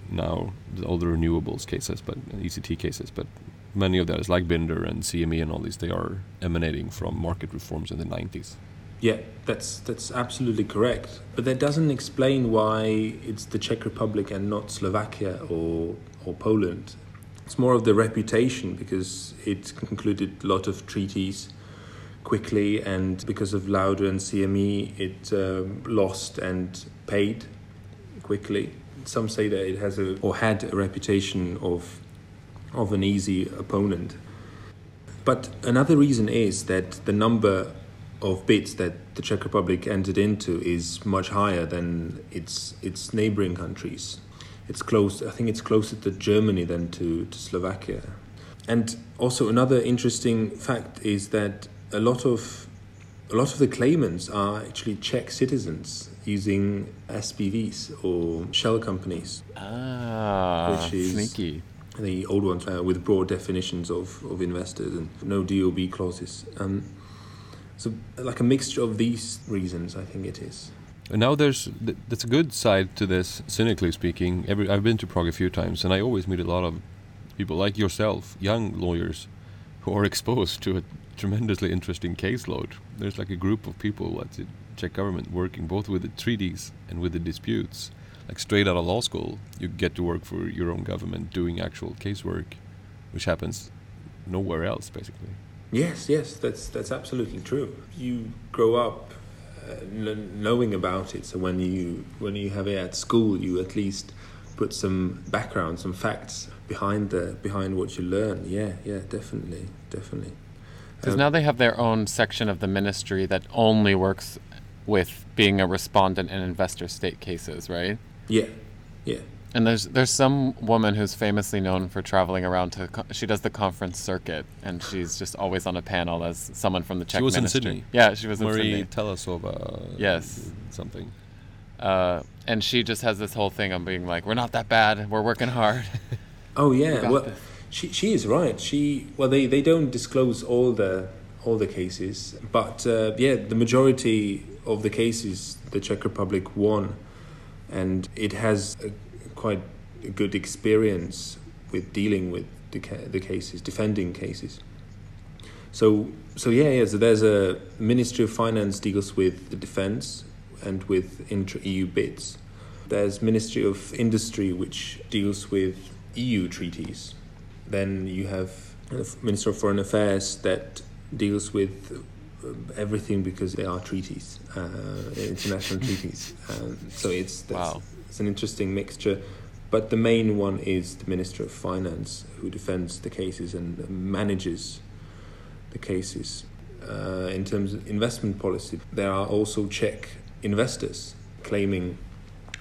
now the older renewables cases but ect cases but many of those like binder and cme and all these they are emanating from market reforms in the 90s yeah. That's that's absolutely correct. But that doesn't explain why it's the Czech Republic and not Slovakia or or Poland. It's more of the reputation because it concluded a lot of treaties quickly, and because of Lauder and CME, it um, lost and paid quickly. Some say that it has a or had a reputation of of an easy opponent. But another reason is that the number of BITs that the Czech Republic entered into is much higher than its its neighboring countries. It's close. I think it's closer to Germany than to, to Slovakia. And also another interesting fact is that a lot of a lot of the claimants are actually Czech citizens using SPVs or shell companies, ah, Which is- sneaky. the old ones uh, with broad definitions of, of investors and no DOB clauses. Um, so, like a mixture of these reasons, I think it is. And now there's th- that's a good side to this. Cynically speaking, every I've been to Prague a few times, and I always meet a lot of people like yourself, young lawyers, who are exposed to a tremendously interesting caseload. There's like a group of people at the Czech government working both with the treaties and with the disputes. Like straight out of law school, you get to work for your own government doing actual casework, which happens nowhere else, basically. Yes, yes, that's that's absolutely true. You grow up knowing about it, so when you when you have it at school, you at least put some background, some facts behind the behind what you learn. Yeah, yeah, definitely, definitely. Because Um, now they have their own section of the ministry that only works with being a respondent in investor state cases, right? Yeah, yeah. And there's there's some woman who's famously known for traveling around to she does the conference circuit and she's just always on a panel as someone from the Czech She was in. Sydney. Yeah, she was in Sydney. Marie Sydney. Yes. Something. Uh, and she just has this whole thing of being like, "We're not that bad. We're working hard." Oh yeah, got well, this. she she is right. She well, they, they don't disclose all the all the cases, but uh, yeah, the majority of the cases the Czech Republic won, and it has a, quite a good experience with dealing with the the cases, defending cases. So so yeah, yeah. So there's a Ministry of Finance deals with the defense and with intra EU BITs. There's Ministry of Industry which deals with EU treaties. Then you have Minister of Foreign Affairs that deals with uh, everything because they are treaties, uh, international treaties. Um, so it's Wow. It's an interesting mixture. But the main one is the Minister of Finance who defends the cases and manages the cases. Uh, in terms of investment policy, there are also Czech investors claiming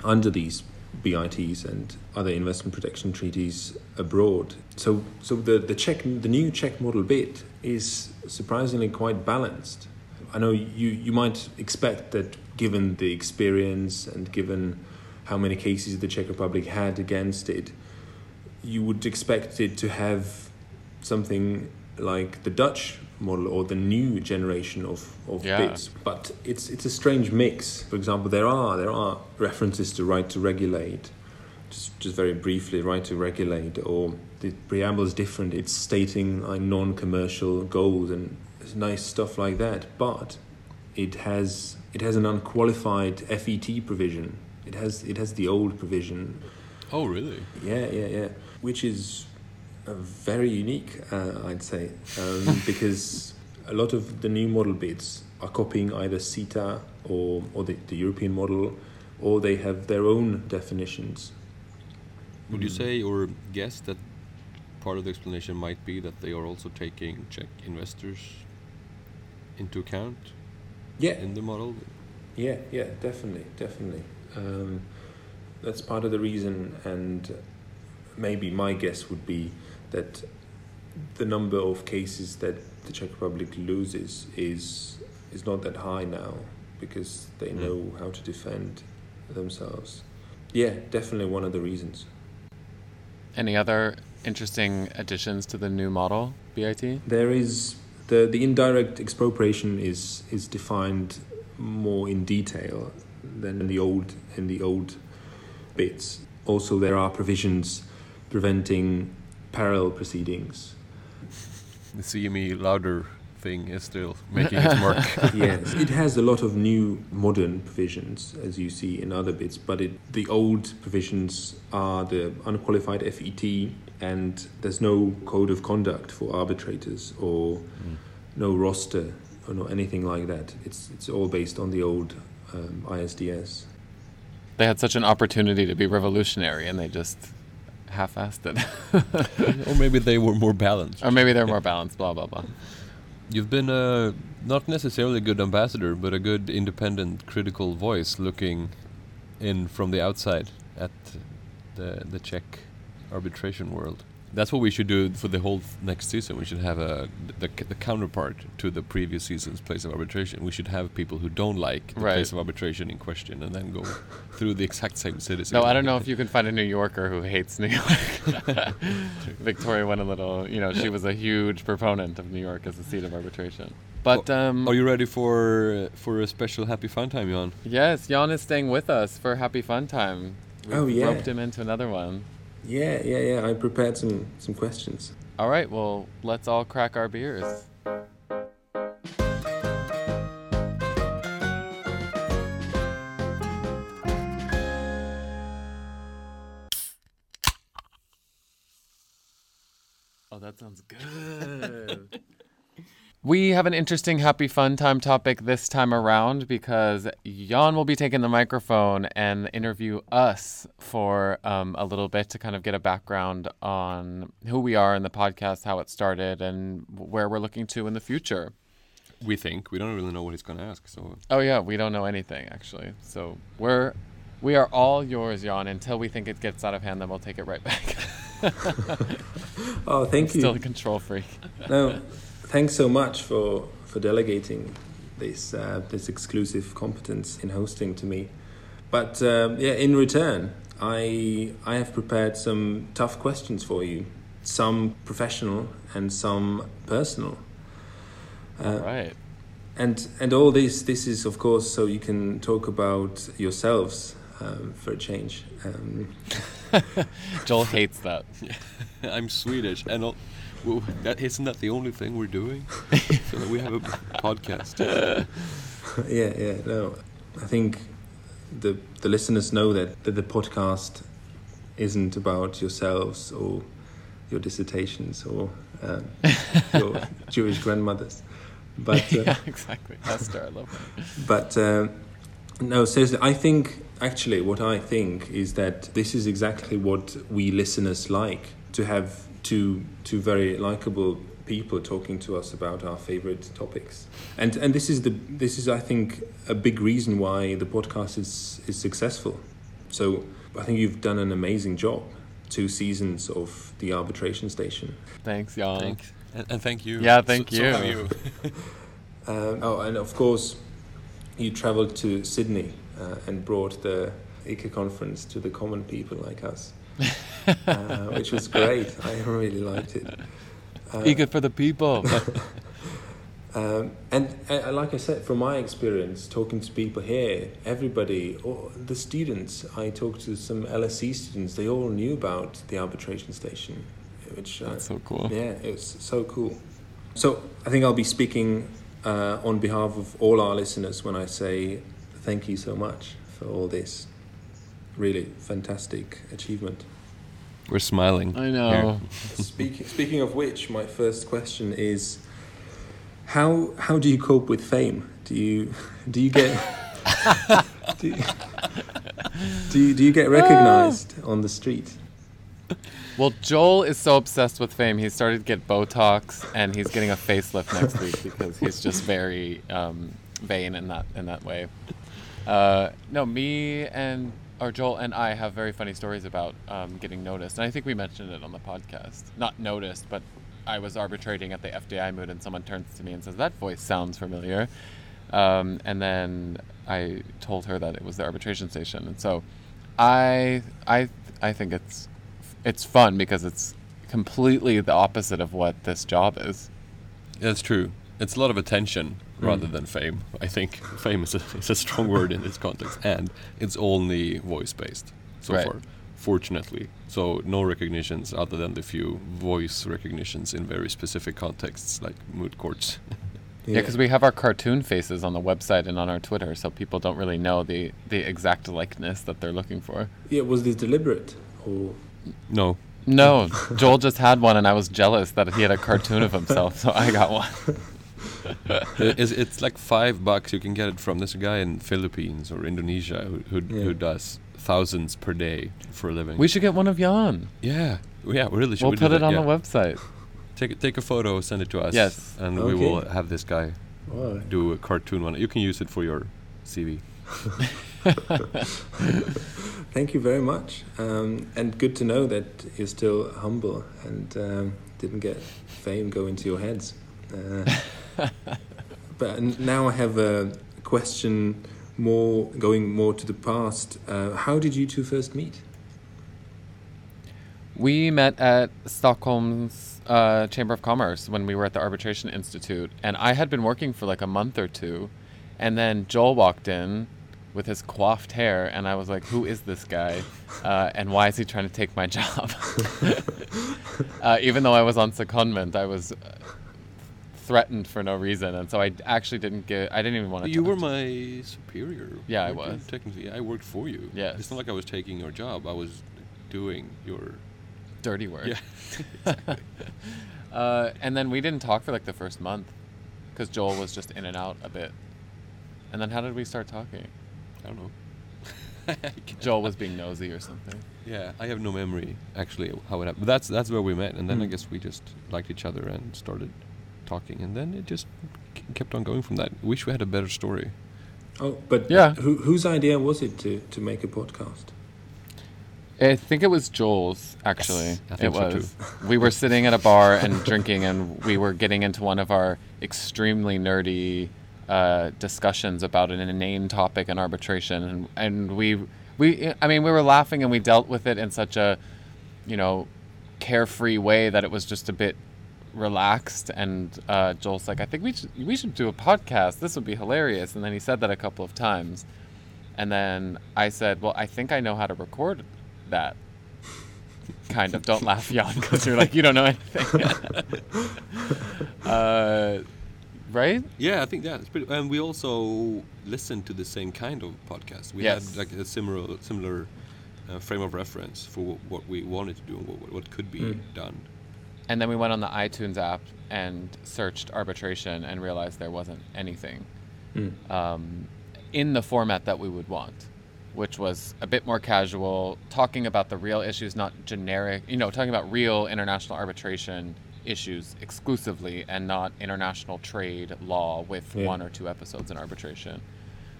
under these BITs and other investment protection treaties abroad. So, so the, the Czech, the new Czech model BIT is surprisingly quite balanced. I know you, you might expect that given the experience and given how many cases the Czech Republic had against it, you would expect it to have something like the Dutch model or the new generation of, of Yeah. BITs. But it's it's a strange mix. For example, there are there are references to right to regulate, just just very briefly, right to regulate, or the preamble is different. It's stating like non-commercial goals and nice stuff like that. But it has it has an unqualified FET provision. It has it has the old provision Oh, really? yeah, yeah, yeah. Which is very unique, uh, I'd say, um, because a lot of the new model BITs are copying either CETA or, or the, the European model, or they have their own definitions. Would you Mm. say or guess that part of the explanation might be that they are also taking Czech investors into account Yeah, in the model? yeah, yeah, definitely, definitely. Um, that's part of the reason, and maybe my guess would be that the number of cases that the Czech Republic loses is is not that high now because they Mm. know how to defend themselves. Yeah, definitely one of the reasons. Any other interesting additions to the new model, BIT? There is the the indirect expropriation is is defined more in detail than in the old in the old BITs. Also, there are provisions preventing parallel proceedings. The CME Lauder thing is still making its mark. yes, it has a lot of new modern provisions, as you see in other BITs, but it, the old provisions are the unqualified FET, and there's no code of conduct for arbitrators or no roster or no anything like that. It's it's all based on the old um, ISDS. They had such an opportunity to be revolutionary and they just half-assed it. or maybe they were more balanced. or maybe they're more balanced, blah, blah, blah. You've been a not necessarily a good ambassador, but a good independent, critical voice looking in from the outside at the the Czech arbitration world. That's what we should do for the whole next season. We should have a the, the counterpart to the previous season's place of arbitration. We should have people who don't like the Right. place of arbitration in question, and then go through the exact same cities. No, I don't know if you can find a New Yorker who hates New York. Victoria went a little, you know, she was a huge proponent of New York as a seat of arbitration. But um, Are you ready for for a special happy fun time, Jan? yes, Jan is staying with us for Happy Fun Time. We Oh, yeah. roped him into another one. Yeah, yeah, yeah. I prepared some some questions. All right, well, let's all crack our beers. Oh, that sounds good. We have an interesting happy fun time topic this time around because Jan will be taking the microphone and interview us for um, a little bit to kind of get a background on who we are in the podcast, how it started, and where we're looking to in the future. We think we don't really know what he's gonna ask, so Oh yeah, we don't know anything actually. So we're we are all yours, Jan, until we think it gets out of hand, then we'll take it right back. Oh, thank you. Still a control freak. no, thanks so much for for delegating this uh, this exclusive competence in hosting to me. But um, yeah, in return, I I have prepared some tough questions for you, some professional and some personal. All right. And and all this this is of course so you can talk about yourselves um, for a change. Um, Joel hates that. I'm Swedish, and al- well, that isn't that the only thing we're doing. so we have a podcast. yeah, yeah, no. I think the the listeners know that, that the podcast isn't about yourselves or your dissertations or um, your Jewish grandmothers, but uh, yeah, exactly. Esther, I love that. but uh, no, seriously, I think actually what I think is that this is exactly what we listeners like to have two two very likable people talking to us about our favorite topics, and and this is the this is I think a big reason why the podcast is is successful. So I think you've done an amazing job. Two seasons of the arbitration station. Thanks, Jan. Thanks, and, and thank you. Yeah, thank So- so have you. Um, oh, and of course, you travelled to Sydney uh, and brought the ICCA conference to the common people like us, uh, which was great. I really liked it. Uh, Eager for the people. um, and uh, like I said, from my experience talking to people here, everybody, or the students, I talked to some LSE students, they all knew about the arbitration station, which uh, That's so cool. yeah, it was so cool. So I think I'll be speaking uh, on behalf of all our listeners when I say thank you so much for all this really fantastic achievement. We're smiling. I know. speaking speaking of which, my first question is how how do you cope with fame? Do you do you get do you, do you, do you get recognized on the street? Well, Joel is so obsessed with fame. He started to get Botox, and he's getting a facelift next week because he's just very um, vain in that in that way. Uh, no, me and or Joel and I have very funny stories about um, getting noticed, and I think we mentioned it on the podcast. Not noticed, but I was arbitrating at the FDI Moot, and someone turns to me and says, "That voice sounds familiar," um, and then I told her that it was the arbitration station, and so I I I think it's it's fun because it's completely the opposite of what this job is. That's true. It's a lot of attention rather mm. than fame. I think fame is a, is a strong word in this context, and it's only voice based so Right. far, fortunately. So no recognitions other than the few voice recognitions in very specific contexts like moot courts. Yeah, because we have our cartoon faces on the website and on our Twitter, so people don't really know the the exact likeness that they're looking for. Yeah, was this deliberate or no, No, Joel just had one, and I was jealous that he had a cartoon of himself, so I got one. it's, it's like five bucks. You can get it from this guy in Philippines or Indonesia who who, Yeah. who does thousands per day for a living. We should get one of Jan. yeah, yeah, we really should. We'll we put it that, on yeah. the website. Take take a photo, send it to us. Yes. and we will have this guy Wow. do a cartoon one. You can use it for your CV. Thank you very much. Um, and good to know that you're still humble and um, didn't get fame go into your heads. Uh, but now I have a question more going more to the past. Uh, how did you two first meet? We met at Stockholm's uh, Chamber of Commerce when we were at the Arbitration Institute, and I had been working for like a month or two, and then Joel walked in with his coiffed hair, and I was like, "Who is this guy? Uh, and why is he trying to take my job?" uh, even though I was on secondment, I was uh, threatened for no reason, and so I actually didn't get. I didn't even want to. You were my superior. Yeah, I was. Technically, I worked for you. Yeah. It's not like I was taking your job. I was doing your. dirty work. Yeah. Uh, and then we didn't talk for like the first month because Joel was just in and out a bit. And then how did we start talking? I don't know. Joel was being nosy or something. Yeah, I have no memory actually how it happened. But that's that's where we met, and then I Mm. guess we just liked each other and started talking, and then it just kept on going from that. Wish we had a better story. Oh, but Yeah. who, whose idea was it to, to make a podcast? I think it was Joel's actually. Yes, I think it so, was. we were sitting at a bar and drinking, and we were getting into one of our extremely nerdy uh, discussions about an inane topic in arbitration, and, and we we I mean we were laughing and we dealt with it in such a you know carefree way that it was just a bit relaxed and uh, Joel's like I think we should we should do a podcast this would be hilarious and then he said that a couple of times and then I said well I think I know how to record that kind of don't laugh Jan because you're like you don't know anything uh, right Yeah, I think that's pretty. And we also listened to the same kind of podcast. We Yes. had like a similar similar uh, frame of reference for what, what we wanted to do and what, what could be Mm. done. And then we went on the iTunes app and searched arbitration and realized there wasn't anything Mm. um, in the format that we would want, which was a bit more casual, talking about the real issues, not generic, you know, talking about real international arbitration issues exclusively and not international trade law with Yeah. one or two episodes in arbitration.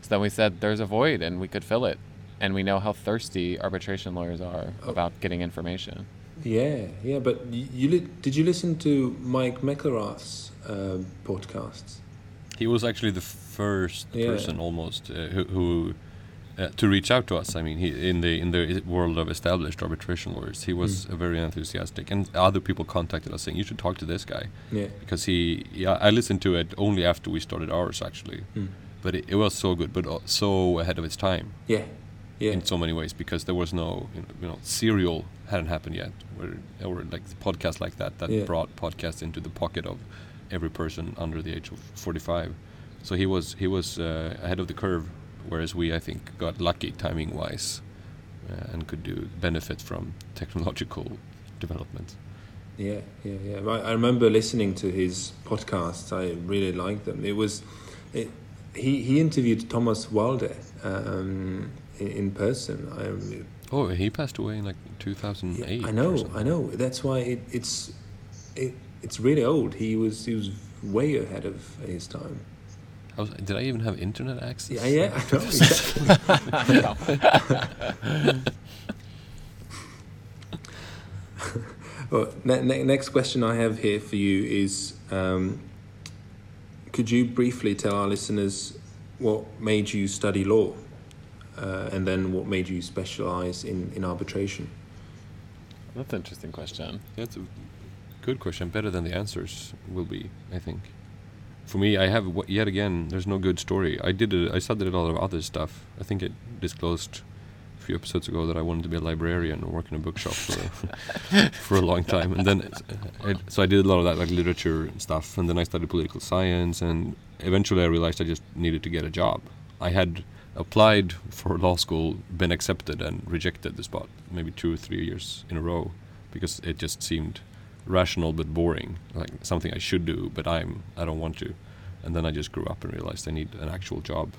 So then we said there's a void and we could fill it. And we know how thirsty arbitration lawyers are Oh. about getting information. Yeah, yeah, but you li- did you listen to Mike McIlwrath's uh, podcasts? He was actually the first Yeah. person almost uh, who, who uh, to reach out to us. I mean, he in the in the world of established arbitration lawyers, he was Mm. very enthusiastic, and other people contacted us saying you should talk to this guy Yeah. because he. Yeah, I listened to it only after we started ours actually, Mm. but it, it was so good, but uh, so ahead of its time. Yeah. Yeah. in so many ways because there was no you know, you know serial hadn't happened yet where or like podcast like that that Yeah. brought podcasts into the pocket of every person under the age of 45 so he was he was uh, ahead of the curve whereas we I think got lucky timing wise uh, and could do benefit from technological development Yeah, yeah, yeah. I, I remember listening to his podcasts. I really liked them. It was, it, he he interviewed Thomas Wälde um, in, in person. I, oh he passed away in like 2008 yeah, I know. I know. That's why it, it's, it, it's really old. He was he was way ahead of his time. I was, did I even have internet access Yeah, yeah, I know. exactly. Well, ne- ne- next question I have here for you is um, could you briefly tell our listeners what made you study law uh, and then what made you specialize in, in arbitration? That's an interesting question. That's a good question. Better than the answers will be, I think. For me, I have yet again. There's no good story. I did. A, I studied a lot of other stuff. I think it disclosed a few episodes ago that I wanted to be a librarian or work in a bookshop for for a long time. And then, so I did a lot of that, like literature stuff. And then I studied political science. And eventually, I realized I just needed to get a job. I had applied for law school, been accepted, and rejected the spot maybe two or three years in a row because it just seemed rational but boring, like something I should do, but I'm I don't want to. And then I just grew up and realized I need an actual job,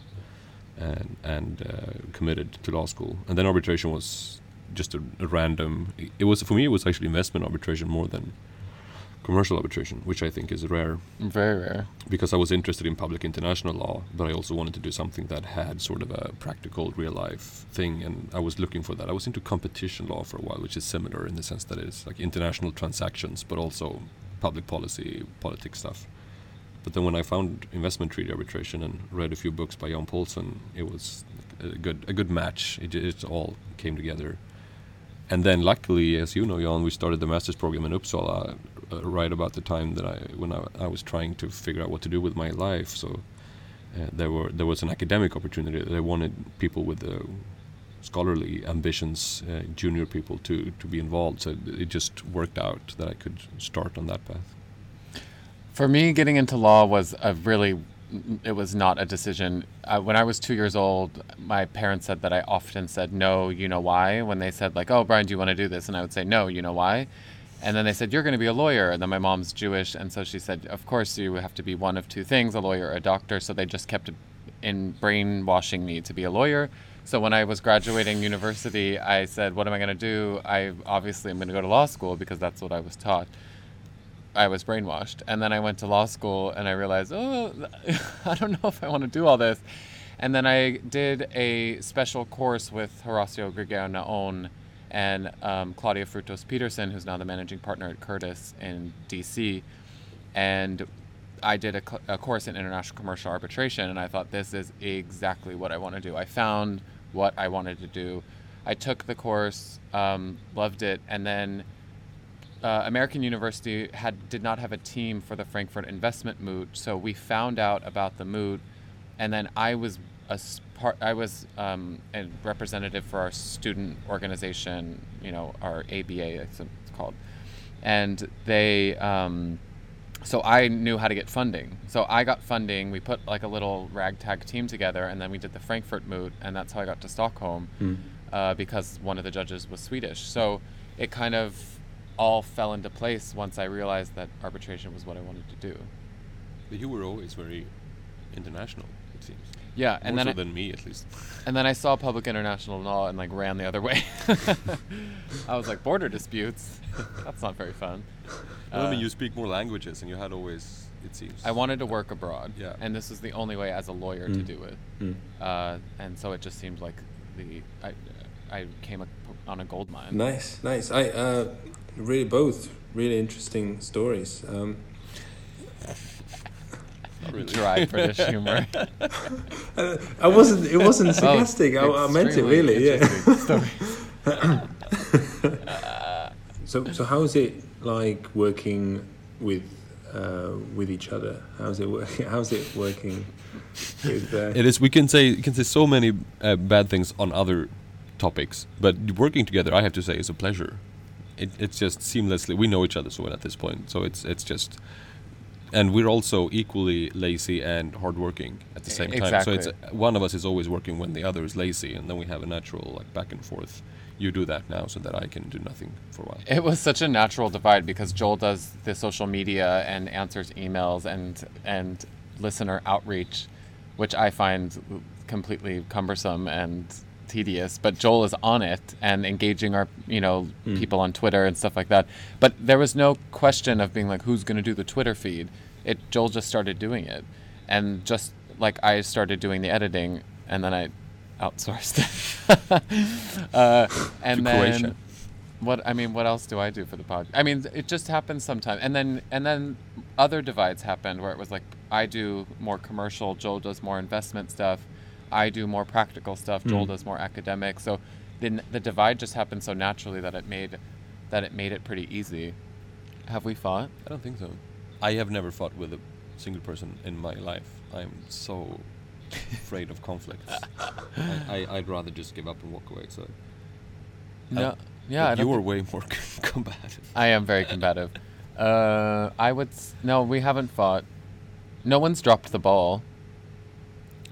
and and uh, committed to law school. And then arbitration was just a, a random. It was for me. It was actually investment arbitration more than commercial arbitration, which I think is rare Very rare. because I was interested in public international law, but I also wanted to do something that had sort of a practical, real life thing, and I was looking for that. I was into competition law for a while, which is similar in the sense that it's like international transactions, but also public policy, politics stuff. But then when I found investment treaty arbitration and read a few books by Jan Paulsson, it was a good a good match. It, it all came together, and then luckily, as you know, Jan, we started the master's program in Uppsala uh, right about the time that I when I, I was trying to figure out what to do with my life. So uh, there were there was an academic opportunity. They wanted people with uh, scholarly ambitions, uh, junior people, to to be involved. So it just worked out that I could start on that path. For me, getting into law was a really, it was not a decision. Uh, when I was two years old, my parents said that I often said, no, you know why? When they said, like, oh, Brian, do you want to do this? And I would say, no, you know why? And then they said, you're going to be a lawyer. And then my mom's Jewish. And so she said, of course, you have to be one of two things a lawyer or a doctor. So they just kept in brainwashing me to be a lawyer. So when I was graduating university, I said, what am I going to do? I obviously am going to go to law school because that's what I was taught. I was brainwashed. And then I went to law school and I realized, oh, I don't know if I want to do all this. And then I did a special course with Horacio Grigera Naón and um, Claudia Frutos Peterson, who's now the managing partner at Curtis in DC. And I did a, a course in international commercial arbitration, and I thought this is exactly what I want to do. I found what I wanted to do. I took the course, um, loved it, and then uh, American University had did not have a team for the Frankfurt investment moot, so we found out about the moot, and then I was a s- part. I was um, a representative for our student organization, you know, our ABA, it's it's called, and they. Um, so I knew how to get funding. So I got funding. We put like a little ragtag team together, and then we did the Frankfurt moot, and that's how I got to Stockholm, uh, because one of the judges was Swedish. So it kind of all fell into place once I realized that arbitration was what I wanted to do. But you were always very international, it seems. Yeah, and More then so I, than me, at least. and then I saw public international law and like ran the other way. I was like border disputes. That's not very fun. Well, I mean, Uh, you speak more languages, and you had always, it seems. I wanted to work abroad, Yeah. and this was the only way as a lawyer to do it. Mm. Uh, and so it just seemed like the I, I came on a gold mine. Nice, nice. I uh, really both really interesting stories. Um, Not really. Dry British humor. uh, I wasn't. It wasn't Both sarcastic. I, I meant it really. Yeah. So, so how is it like working with uh, with each other? How's it working? How's it working with? Uh, It is. We can say you can say so many uh, bad things on other topics, but working together, I have to say, is a pleasure. It, it's just seamlessly. We know each other so well at this point, so it's it's just, and we're also equally lazy and hardworking at the same time. So it's uh, one of us is always working when the other is lazy, and then we have a natural like back and forth. You do that now, so that I can do nothing for a while. It was such a natural divide because Joel does the social media and answers emails and and listener outreach, which I find completely cumbersome and tedious. But Joel is on it and engaging our you know people on Twitter and stuff like that. But there was no question of being like who's going to do the Twitter feed. It Joel just started doing it, and just like I started doing the editing, and then I outsourced it. uh, and then what I mean, what else do I do for the pod? I mean, it just happens sometimes, and then and then other divides happened where it was like I do more commercial, Joel does more investment stuff, I do more practical stuff, Joel does more academic. So then the divide just happened so naturally that it made that it made it pretty easy. Have we fought? I don't think so. I have never fought with a single person in my life. I'm so afraid of conflicts. I, I, I'd rather just give up and walk away. So No. Yeah, But you thi- are way more combative. I am very combative. Uh, I would s- no, we haven't fought. No one's dropped the ball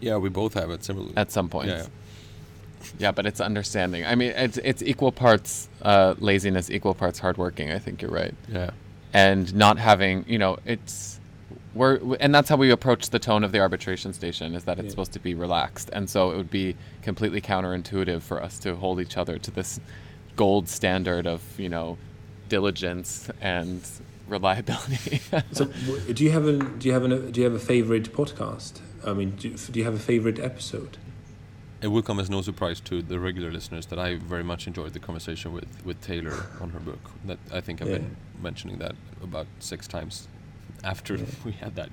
Yeah, we both have it similarly. at some point. Yeah, yeah. Yeah, but it's understanding. I mean, it's it's equal parts uh, laziness, equal parts hardworking. I think you're right, yeah. and not having, you know, it's we're and that's how we approach the tone of the arbitration station is that it's Yeah. supposed to be relaxed, and so it would be completely counterintuitive for us to hold each other to this gold standard of you know diligence and reliability. so, do you have a do you have an do you have a favorite podcast? I mean, do, do you have a favorite episode? It will come as no surprise to the regular listeners that I very much enjoyed the conversation with, with Taylor on her book. That I think I've Yeah. been mentioning that about six times after Yeah. we had that.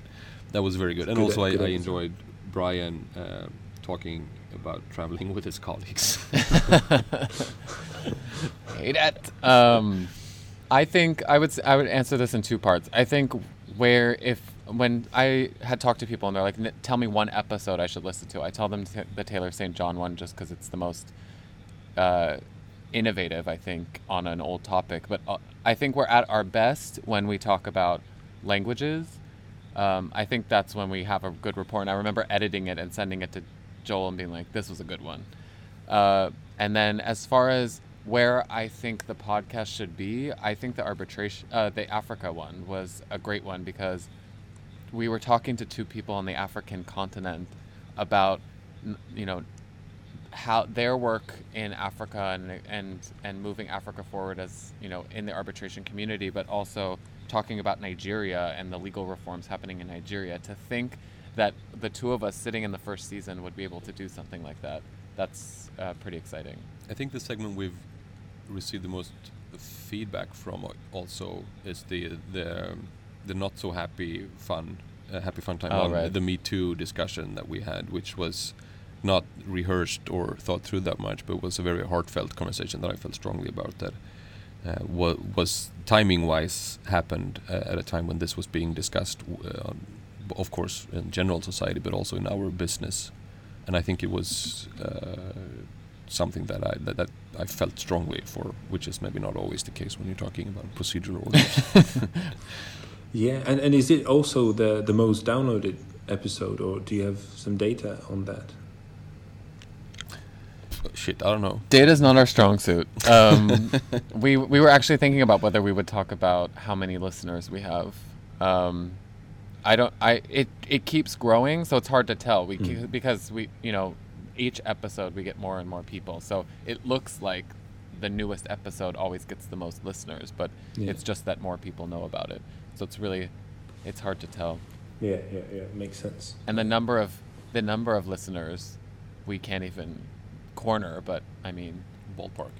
That was very good. And Good- also, I, good I episode. enjoyed Brian uh, talking about traveling with his colleagues. hate it. Um, I think I would s- I would answer this in two parts. I think where if when I had talked to people and they're like, "N- "Tell me one episode I should listen to," I tell them t- the Taylor St. John one just because it's the most uh, innovative, I think, on an old topic. But uh, I think we're at our best when we talk about languages. Um, I think that's when we have a good report. And I remember editing it and sending it to Joel and being like, "This was a good one." Uh, and then as far as where I think the podcast should be, I think the arbitration, uh, the Africa one was a great one because we were talking to two people on the African continent about, you know, how their work in Africa and and and moving Africa forward as you know in the arbitration community, but also talking about Nigeria and the legal reforms happening in Nigeria. To think that the two of us sitting in the first season would be able to do something like that, that's uh, pretty exciting. I think the segment we've received the most feedback from also is the the um, the not so happy fun uh, happy fun time Oh, on right. the Me Too discussion that we had, which was not rehearsed or thought through that much, but was a very heartfelt conversation that I felt strongly about. That uh, wa- was timing wise happened uh, at a time when this was being discussed, uh, of course, in general society, but also in our business. And I think it was uh, something that I that, that I felt strongly for, which is maybe not always the case when you're talking about procedural orders. Yeah, and, and is it also the, the most downloaded episode, or do you have some data on that? Shit, I don't know. Data's not our strong suit. Um, we we were actually thinking about whether we would talk about how many listeners we have. Um, I don't. I it it keeps growing, so it's hard to tell. We Mm. ke- because we you know each episode we get more and more people, so it looks like the newest episode always gets the most listeners, but Yeah. it's just that more people know about it. So it's really it's hard to tell. Yeah, yeah, yeah, makes sense. And the number of the number of listeners we can't even corner, but I mean Ballpark.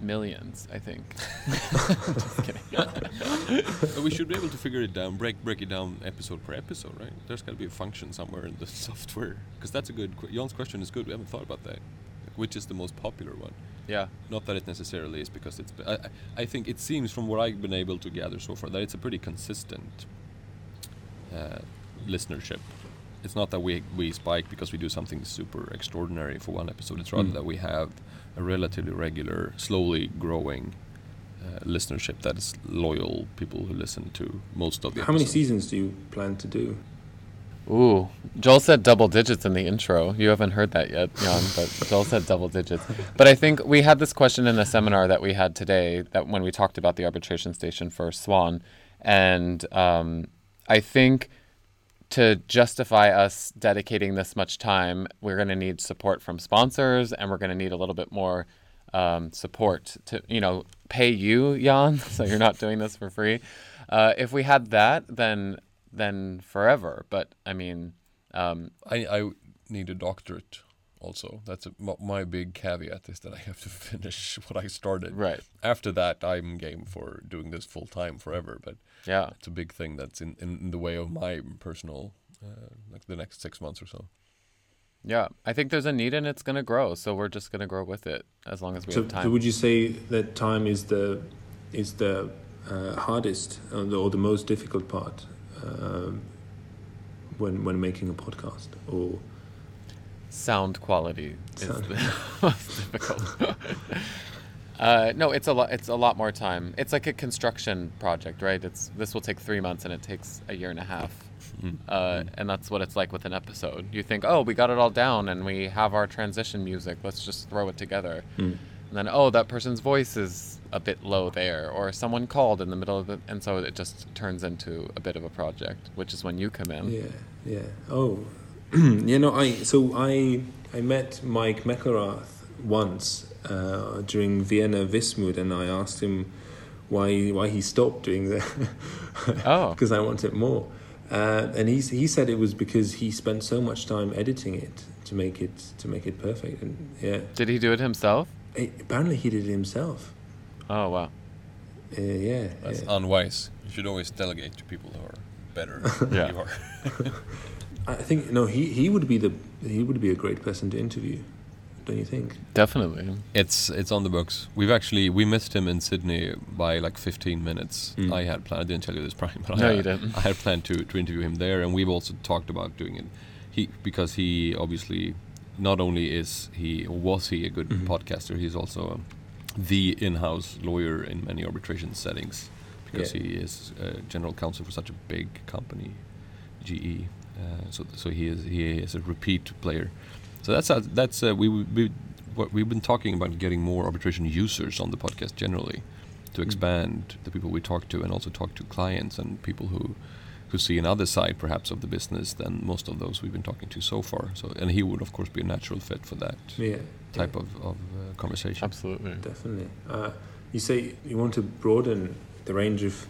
millions, I think. Just kidding. We should be able to figure it down, break break it down episode per episode, right? There's got to be a function somewhere in the software, because that's a good. Qu- Jan's question is good. We haven't thought about that. Like, which is the most popular one? yeah. Not that it necessarily is, because it's. I, I- I think it seems from what I've been able to gather so far that it's a pretty consistent uh, listenership. It's not that we we spike because we do something super extraordinary for one episode. It's rather Mm. that we have a relatively regular, slowly growing uh, listenership that is loyal people who listen to most of the. How many seasons do you plan to do? Ooh, Joel said double digits in the intro. You haven't heard that yet, Jan, but Joel said double digits. But I think we had this question in the seminar that we had today that when we talked about the arbitration station for Swan, and um, I think to justify us dedicating this much time, we're going to need support from sponsors, and we're going to need a little bit more um, support to, you know, pay you, Jan, so you're not doing this for free. Uh, if we had that, then then forever. But I mean, um, I, I need a doctorate. Also, that's a, m- my big caveat is that I have to finish what I started. right? After that, I'm game for doing this full time forever. But Yeah, it's a big thing that's in, in the way of my personal, uh, like the next six months or so. yeah. I think there's a need, and it's going to grow. So we're just going to grow with it as long as we So, have so time. would you say that time is the is the uh, hardest or the, or the most difficult part um, when when making a podcast? Or Sound quality is the most difficult. Uh, no, it's a lot. It's a lot more time. It's like a construction project, right? It's this will take three months, and it takes a year and a half. Mm. Uh, and that's what it's like with an episode. You think, oh, we got it all down, and we have our transition music. Let's just throw it together. Mm. And then, oh, that person's voice is a bit low there, or someone called in the middle of it, and so it just turns into a bit of a project, which is when you come in. yeah, yeah. Oh, you know, I so I I met Mike McIlwrath once uh, during Vienna Vis Moot, and I asked him why why he stopped doing that. Oh. because I wanted more. Uh, and he he said it was because he spent so much time editing it to make it to make it perfect. And yeah, Did he do it himself? Apparently he did it himself. Oh wow. Uh, yeah, That's yeah. unwise. You should always delegate to people who are better than Yeah. you are. I think no, he, he would be the he would be a great person to interview, don't you think? Definitely. It's it's on the books. We've actually we missed him in Sydney by like 15 minutes. Mm. I had planned. I didn't tell you this, Brian, but No, I, you didn't. I had planned to, to interview him there, and we've also talked about doing it. He because he obviously not only is he or was he a good Mhm. podcaster, he's also the in-house lawyer in many arbitration settings because Yeah. he is uh, general counsel for such a big company, GE. Uh, so so he is he is a repeat player. So that's uh, that's uh, we we what we've been talking about getting more arbitration users on the podcast generally to Mm. expand the people we talk to and also talk to clients and people who who see another side perhaps of the business than most of those we've been talking to so far. So and he would of course be a natural fit for that Yeah. type of, of uh, conversation. Absolutely. Definitely. Uh, you say you want to broaden the range of,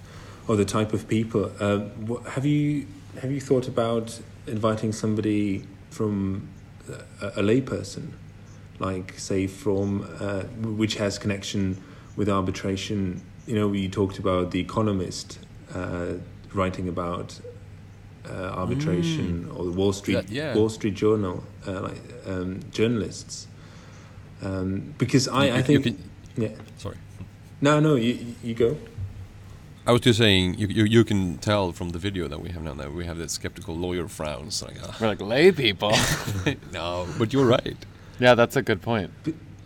or the type of people. Uh, what, have you have you thought about inviting somebody from a, a layperson, like say from uh, which has connection with arbitration? You know, we talked about the Economist uh, writing about uh, arbitration, or the Wall Street That- yeah. Wall Street Journal, uh, like um, journalists. Um, because I, You- I you think can- yeah. Sorry. No, no, you you go. I was just saying, you, you, you can tell from the video that we have now that we have that skeptical lawyer frowns. Like, ah. We're like lay people. no, but you're right. yeah, that's a good point.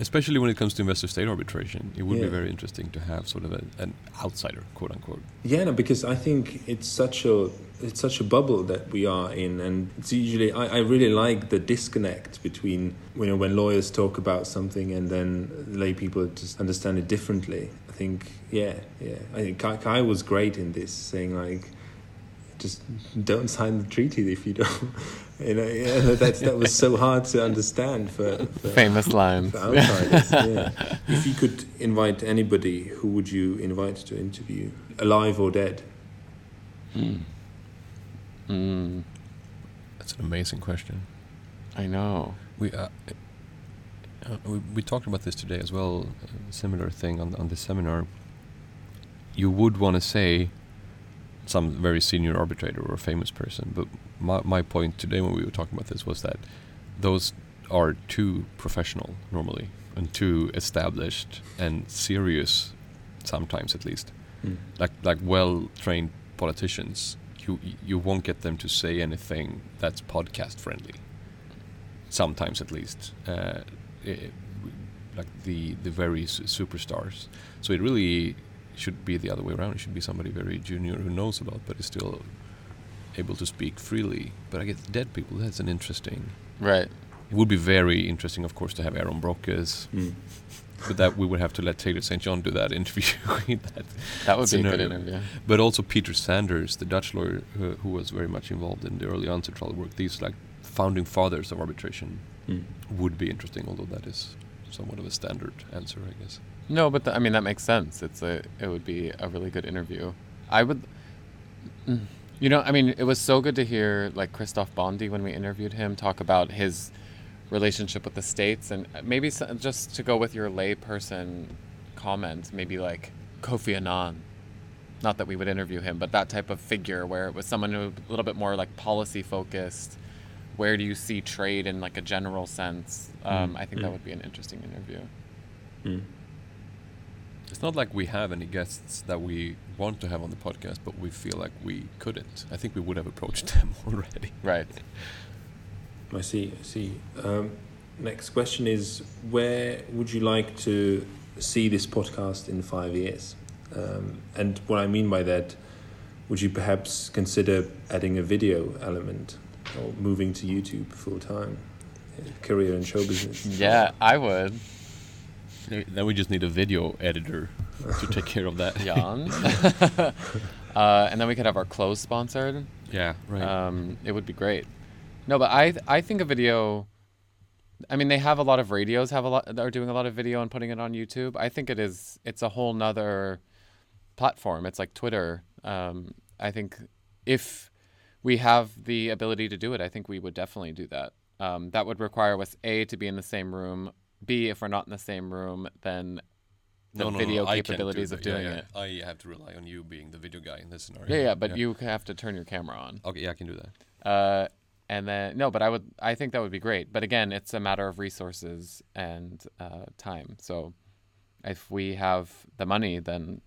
Especially when it comes to investor state arbitration, it would Yeah. be very interesting to have sort of a, an outsider, quote unquote. Yeah, no, because I think it's such a it's such a bubble that we are in, and it's usually I, I really like the disconnect between you know when lawyers talk about something and then lay people just understand it differently. I think yeah, yeah. I think Kai, Kai was great in this, saying like. Just don't sign the treaty if you don't. You know, yeah, that that was so hard to understand for, for Famous lines. for outsiders. yeah. If you could invite anybody, who would you invite to interview, alive or dead? Mm, That's an amazing question. I know. We, uh, uh, we we talked about this today as well. A similar thing on on the seminar. You would want to say some very senior arbitrator or a famous person, but my my point today when we were talking about this was that those are too professional normally and too established and serious, sometimes at least. Like like well trained politicians, you you won't get them to say anything that's podcast friendly sometimes at least, uh, i- like the the very su- superstars. So it really should be the other way around. It should be somebody very junior who knows a lot but is still able to speak freely. But I guess dead people. That's an interesting. Right. It would be very interesting, of course, to have Aron Broches, Mm. but that we would have to let Taylor St. John do that interview. that That would be a good interview. But also Pieter Sanders, the Dutch lawyer who, who was very much involved in the early antitrust work. These like founding fathers of arbitration Mm. would be interesting, although that is somewhat of a standard answer, I guess. No, but th- I mean that makes sense. It's a it would be a really good interview. I would, Mm. you know, I mean, it was so good to hear like Christophe Bondy when we interviewed him talk about his relationship with the states and maybe s just to go with your layperson comment, maybe like Kofi Annan. Not that we would interview him, but that type of figure where it was someone who a little bit more like policy focused. Where do you see trade in like a general sense? Um, I think that Mm. would be an interesting interview. Mm. It's not like we have any guests that we want to have on the podcast, but we feel like we couldn't. I think we would have approached them already. Right. I see. I see. Um, next question is: Where would you like to see this podcast in five years? Um, and what I mean by that, would you perhaps consider adding a video element or moving to YouTube full time? Career in show business. Yeah, I would. Then we just need a video editor to take care of that. Jan. uh, and then we could have our clothes sponsored. yeah, right. Um, it would be great. No, but I I think a video. I mean, they have a lot of radios have a lot are doing a lot of video and putting it on YouTube. I think it is. It's a whole nother platform. It's like Twitter. Um, I think if we have the ability to do it, I think we would definitely do that. Um, that would require us a to be in the same room. B if we're not in the same room, then the video I can't do capabilities of that. Yeah, doing yeah. it. I have to rely on you being the video guy in this scenario. Yeah, yeah, but you have to turn your camera on. Okay, yeah, I can do that. Uh, and then no, but I would I think that would be great. But again, it's a matter of resources and uh, time. So if we have the money, then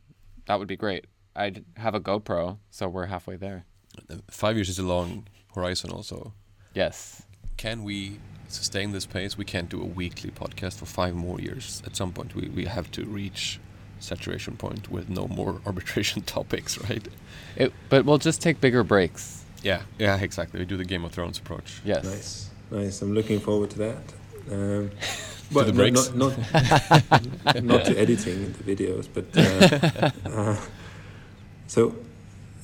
that would be great. I'd have a GoPro, so we're halfway there. Five years is a long horizon, also. Yes. Can we sustain this pace? We can't do a weekly podcast for five more years. At some point, we, we have to reach saturation point with no more arbitration topics, right? It, but we'll just take bigger breaks. Yeah, yeah, exactly. We do the Game of Thrones approach. Yes. Nice, nice. I'm looking forward to that. Um, To well, the no- breaks? Not, not, not to editing the videos, but uh, uh, so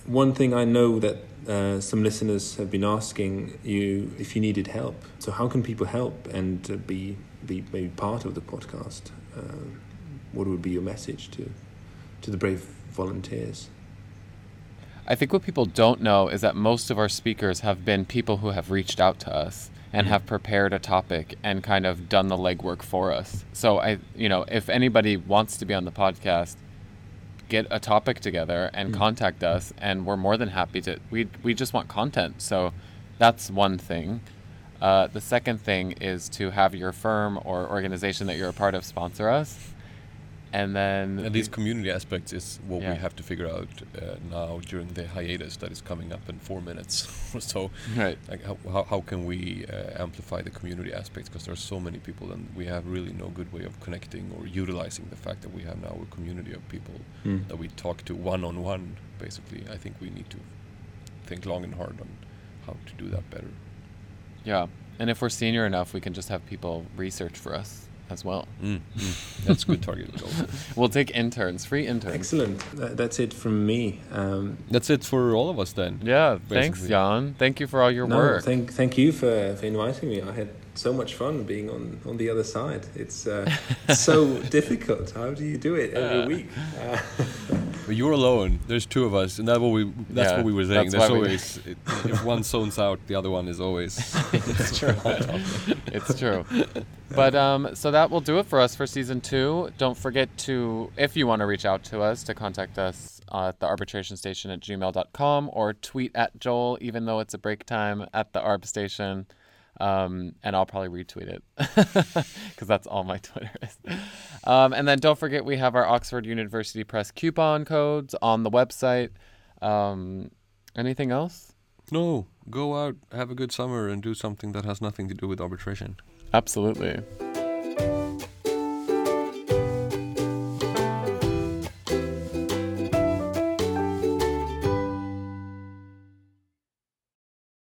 one thing I know that uh, some listeners have been asking you if you needed help. So how can people help and uh, be be maybe part of the podcast? Um, what would be your message to to the brave volunteers? I think what people don't know is that most of our speakers have been people who have reached out to us and have prepared a topic and kind of done the legwork for us. So I, you know, if anybody wants to be on the podcast, get a topic together and contact us, and we're more than happy to. We we just want content, so that's one thing. Uh, the second thing is to have your firm or organization that you're a part of sponsor us, and then And these community aspects is what Yeah. we have to figure out uh, now during the hiatus that is coming up in four minutes. or so, right. like, how, how, how can we uh, amplify the community aspects? Because there are so many people, and we have really no good way of connecting or utilizing the fact that we have now a community of people Mm. that we talk to one on one. Basically, I think we need to think long and hard on how to do that better. Yeah. And if we're senior enough, we can just have people research for us as well. Mm, mm. That's a good target. also. We'll take interns, free interns. Excellent. That, that's it from me. Um, That's it for all of us then. Yeah, thanks, Basically. Jan. Thank you for all your no, work. thank thank you for, for inviting me. I had so much fun being on, on the other side. It's uh, so difficult. How do you do it every Uh. week? Uh, But you're alone. There's two of us, and that what we that's Yeah, what we were saying. that's There's always it, if one zones out, the other one is always. it's true. it's true. But um, so that will do it for us for season two. Don't forget to, if you want to reach out to us, to contact us at the arbitration station at gmail.com or tweet at Joel, even though it's a break time at the arb station. Um, and I'll probably retweet it because that's all my Twitter is. Um, and then don't forget we have our Oxford University Press coupon codes on the website. Um, anything else? no, go out, have a good summer, and do something that has nothing to do with arbitration. Absolutely.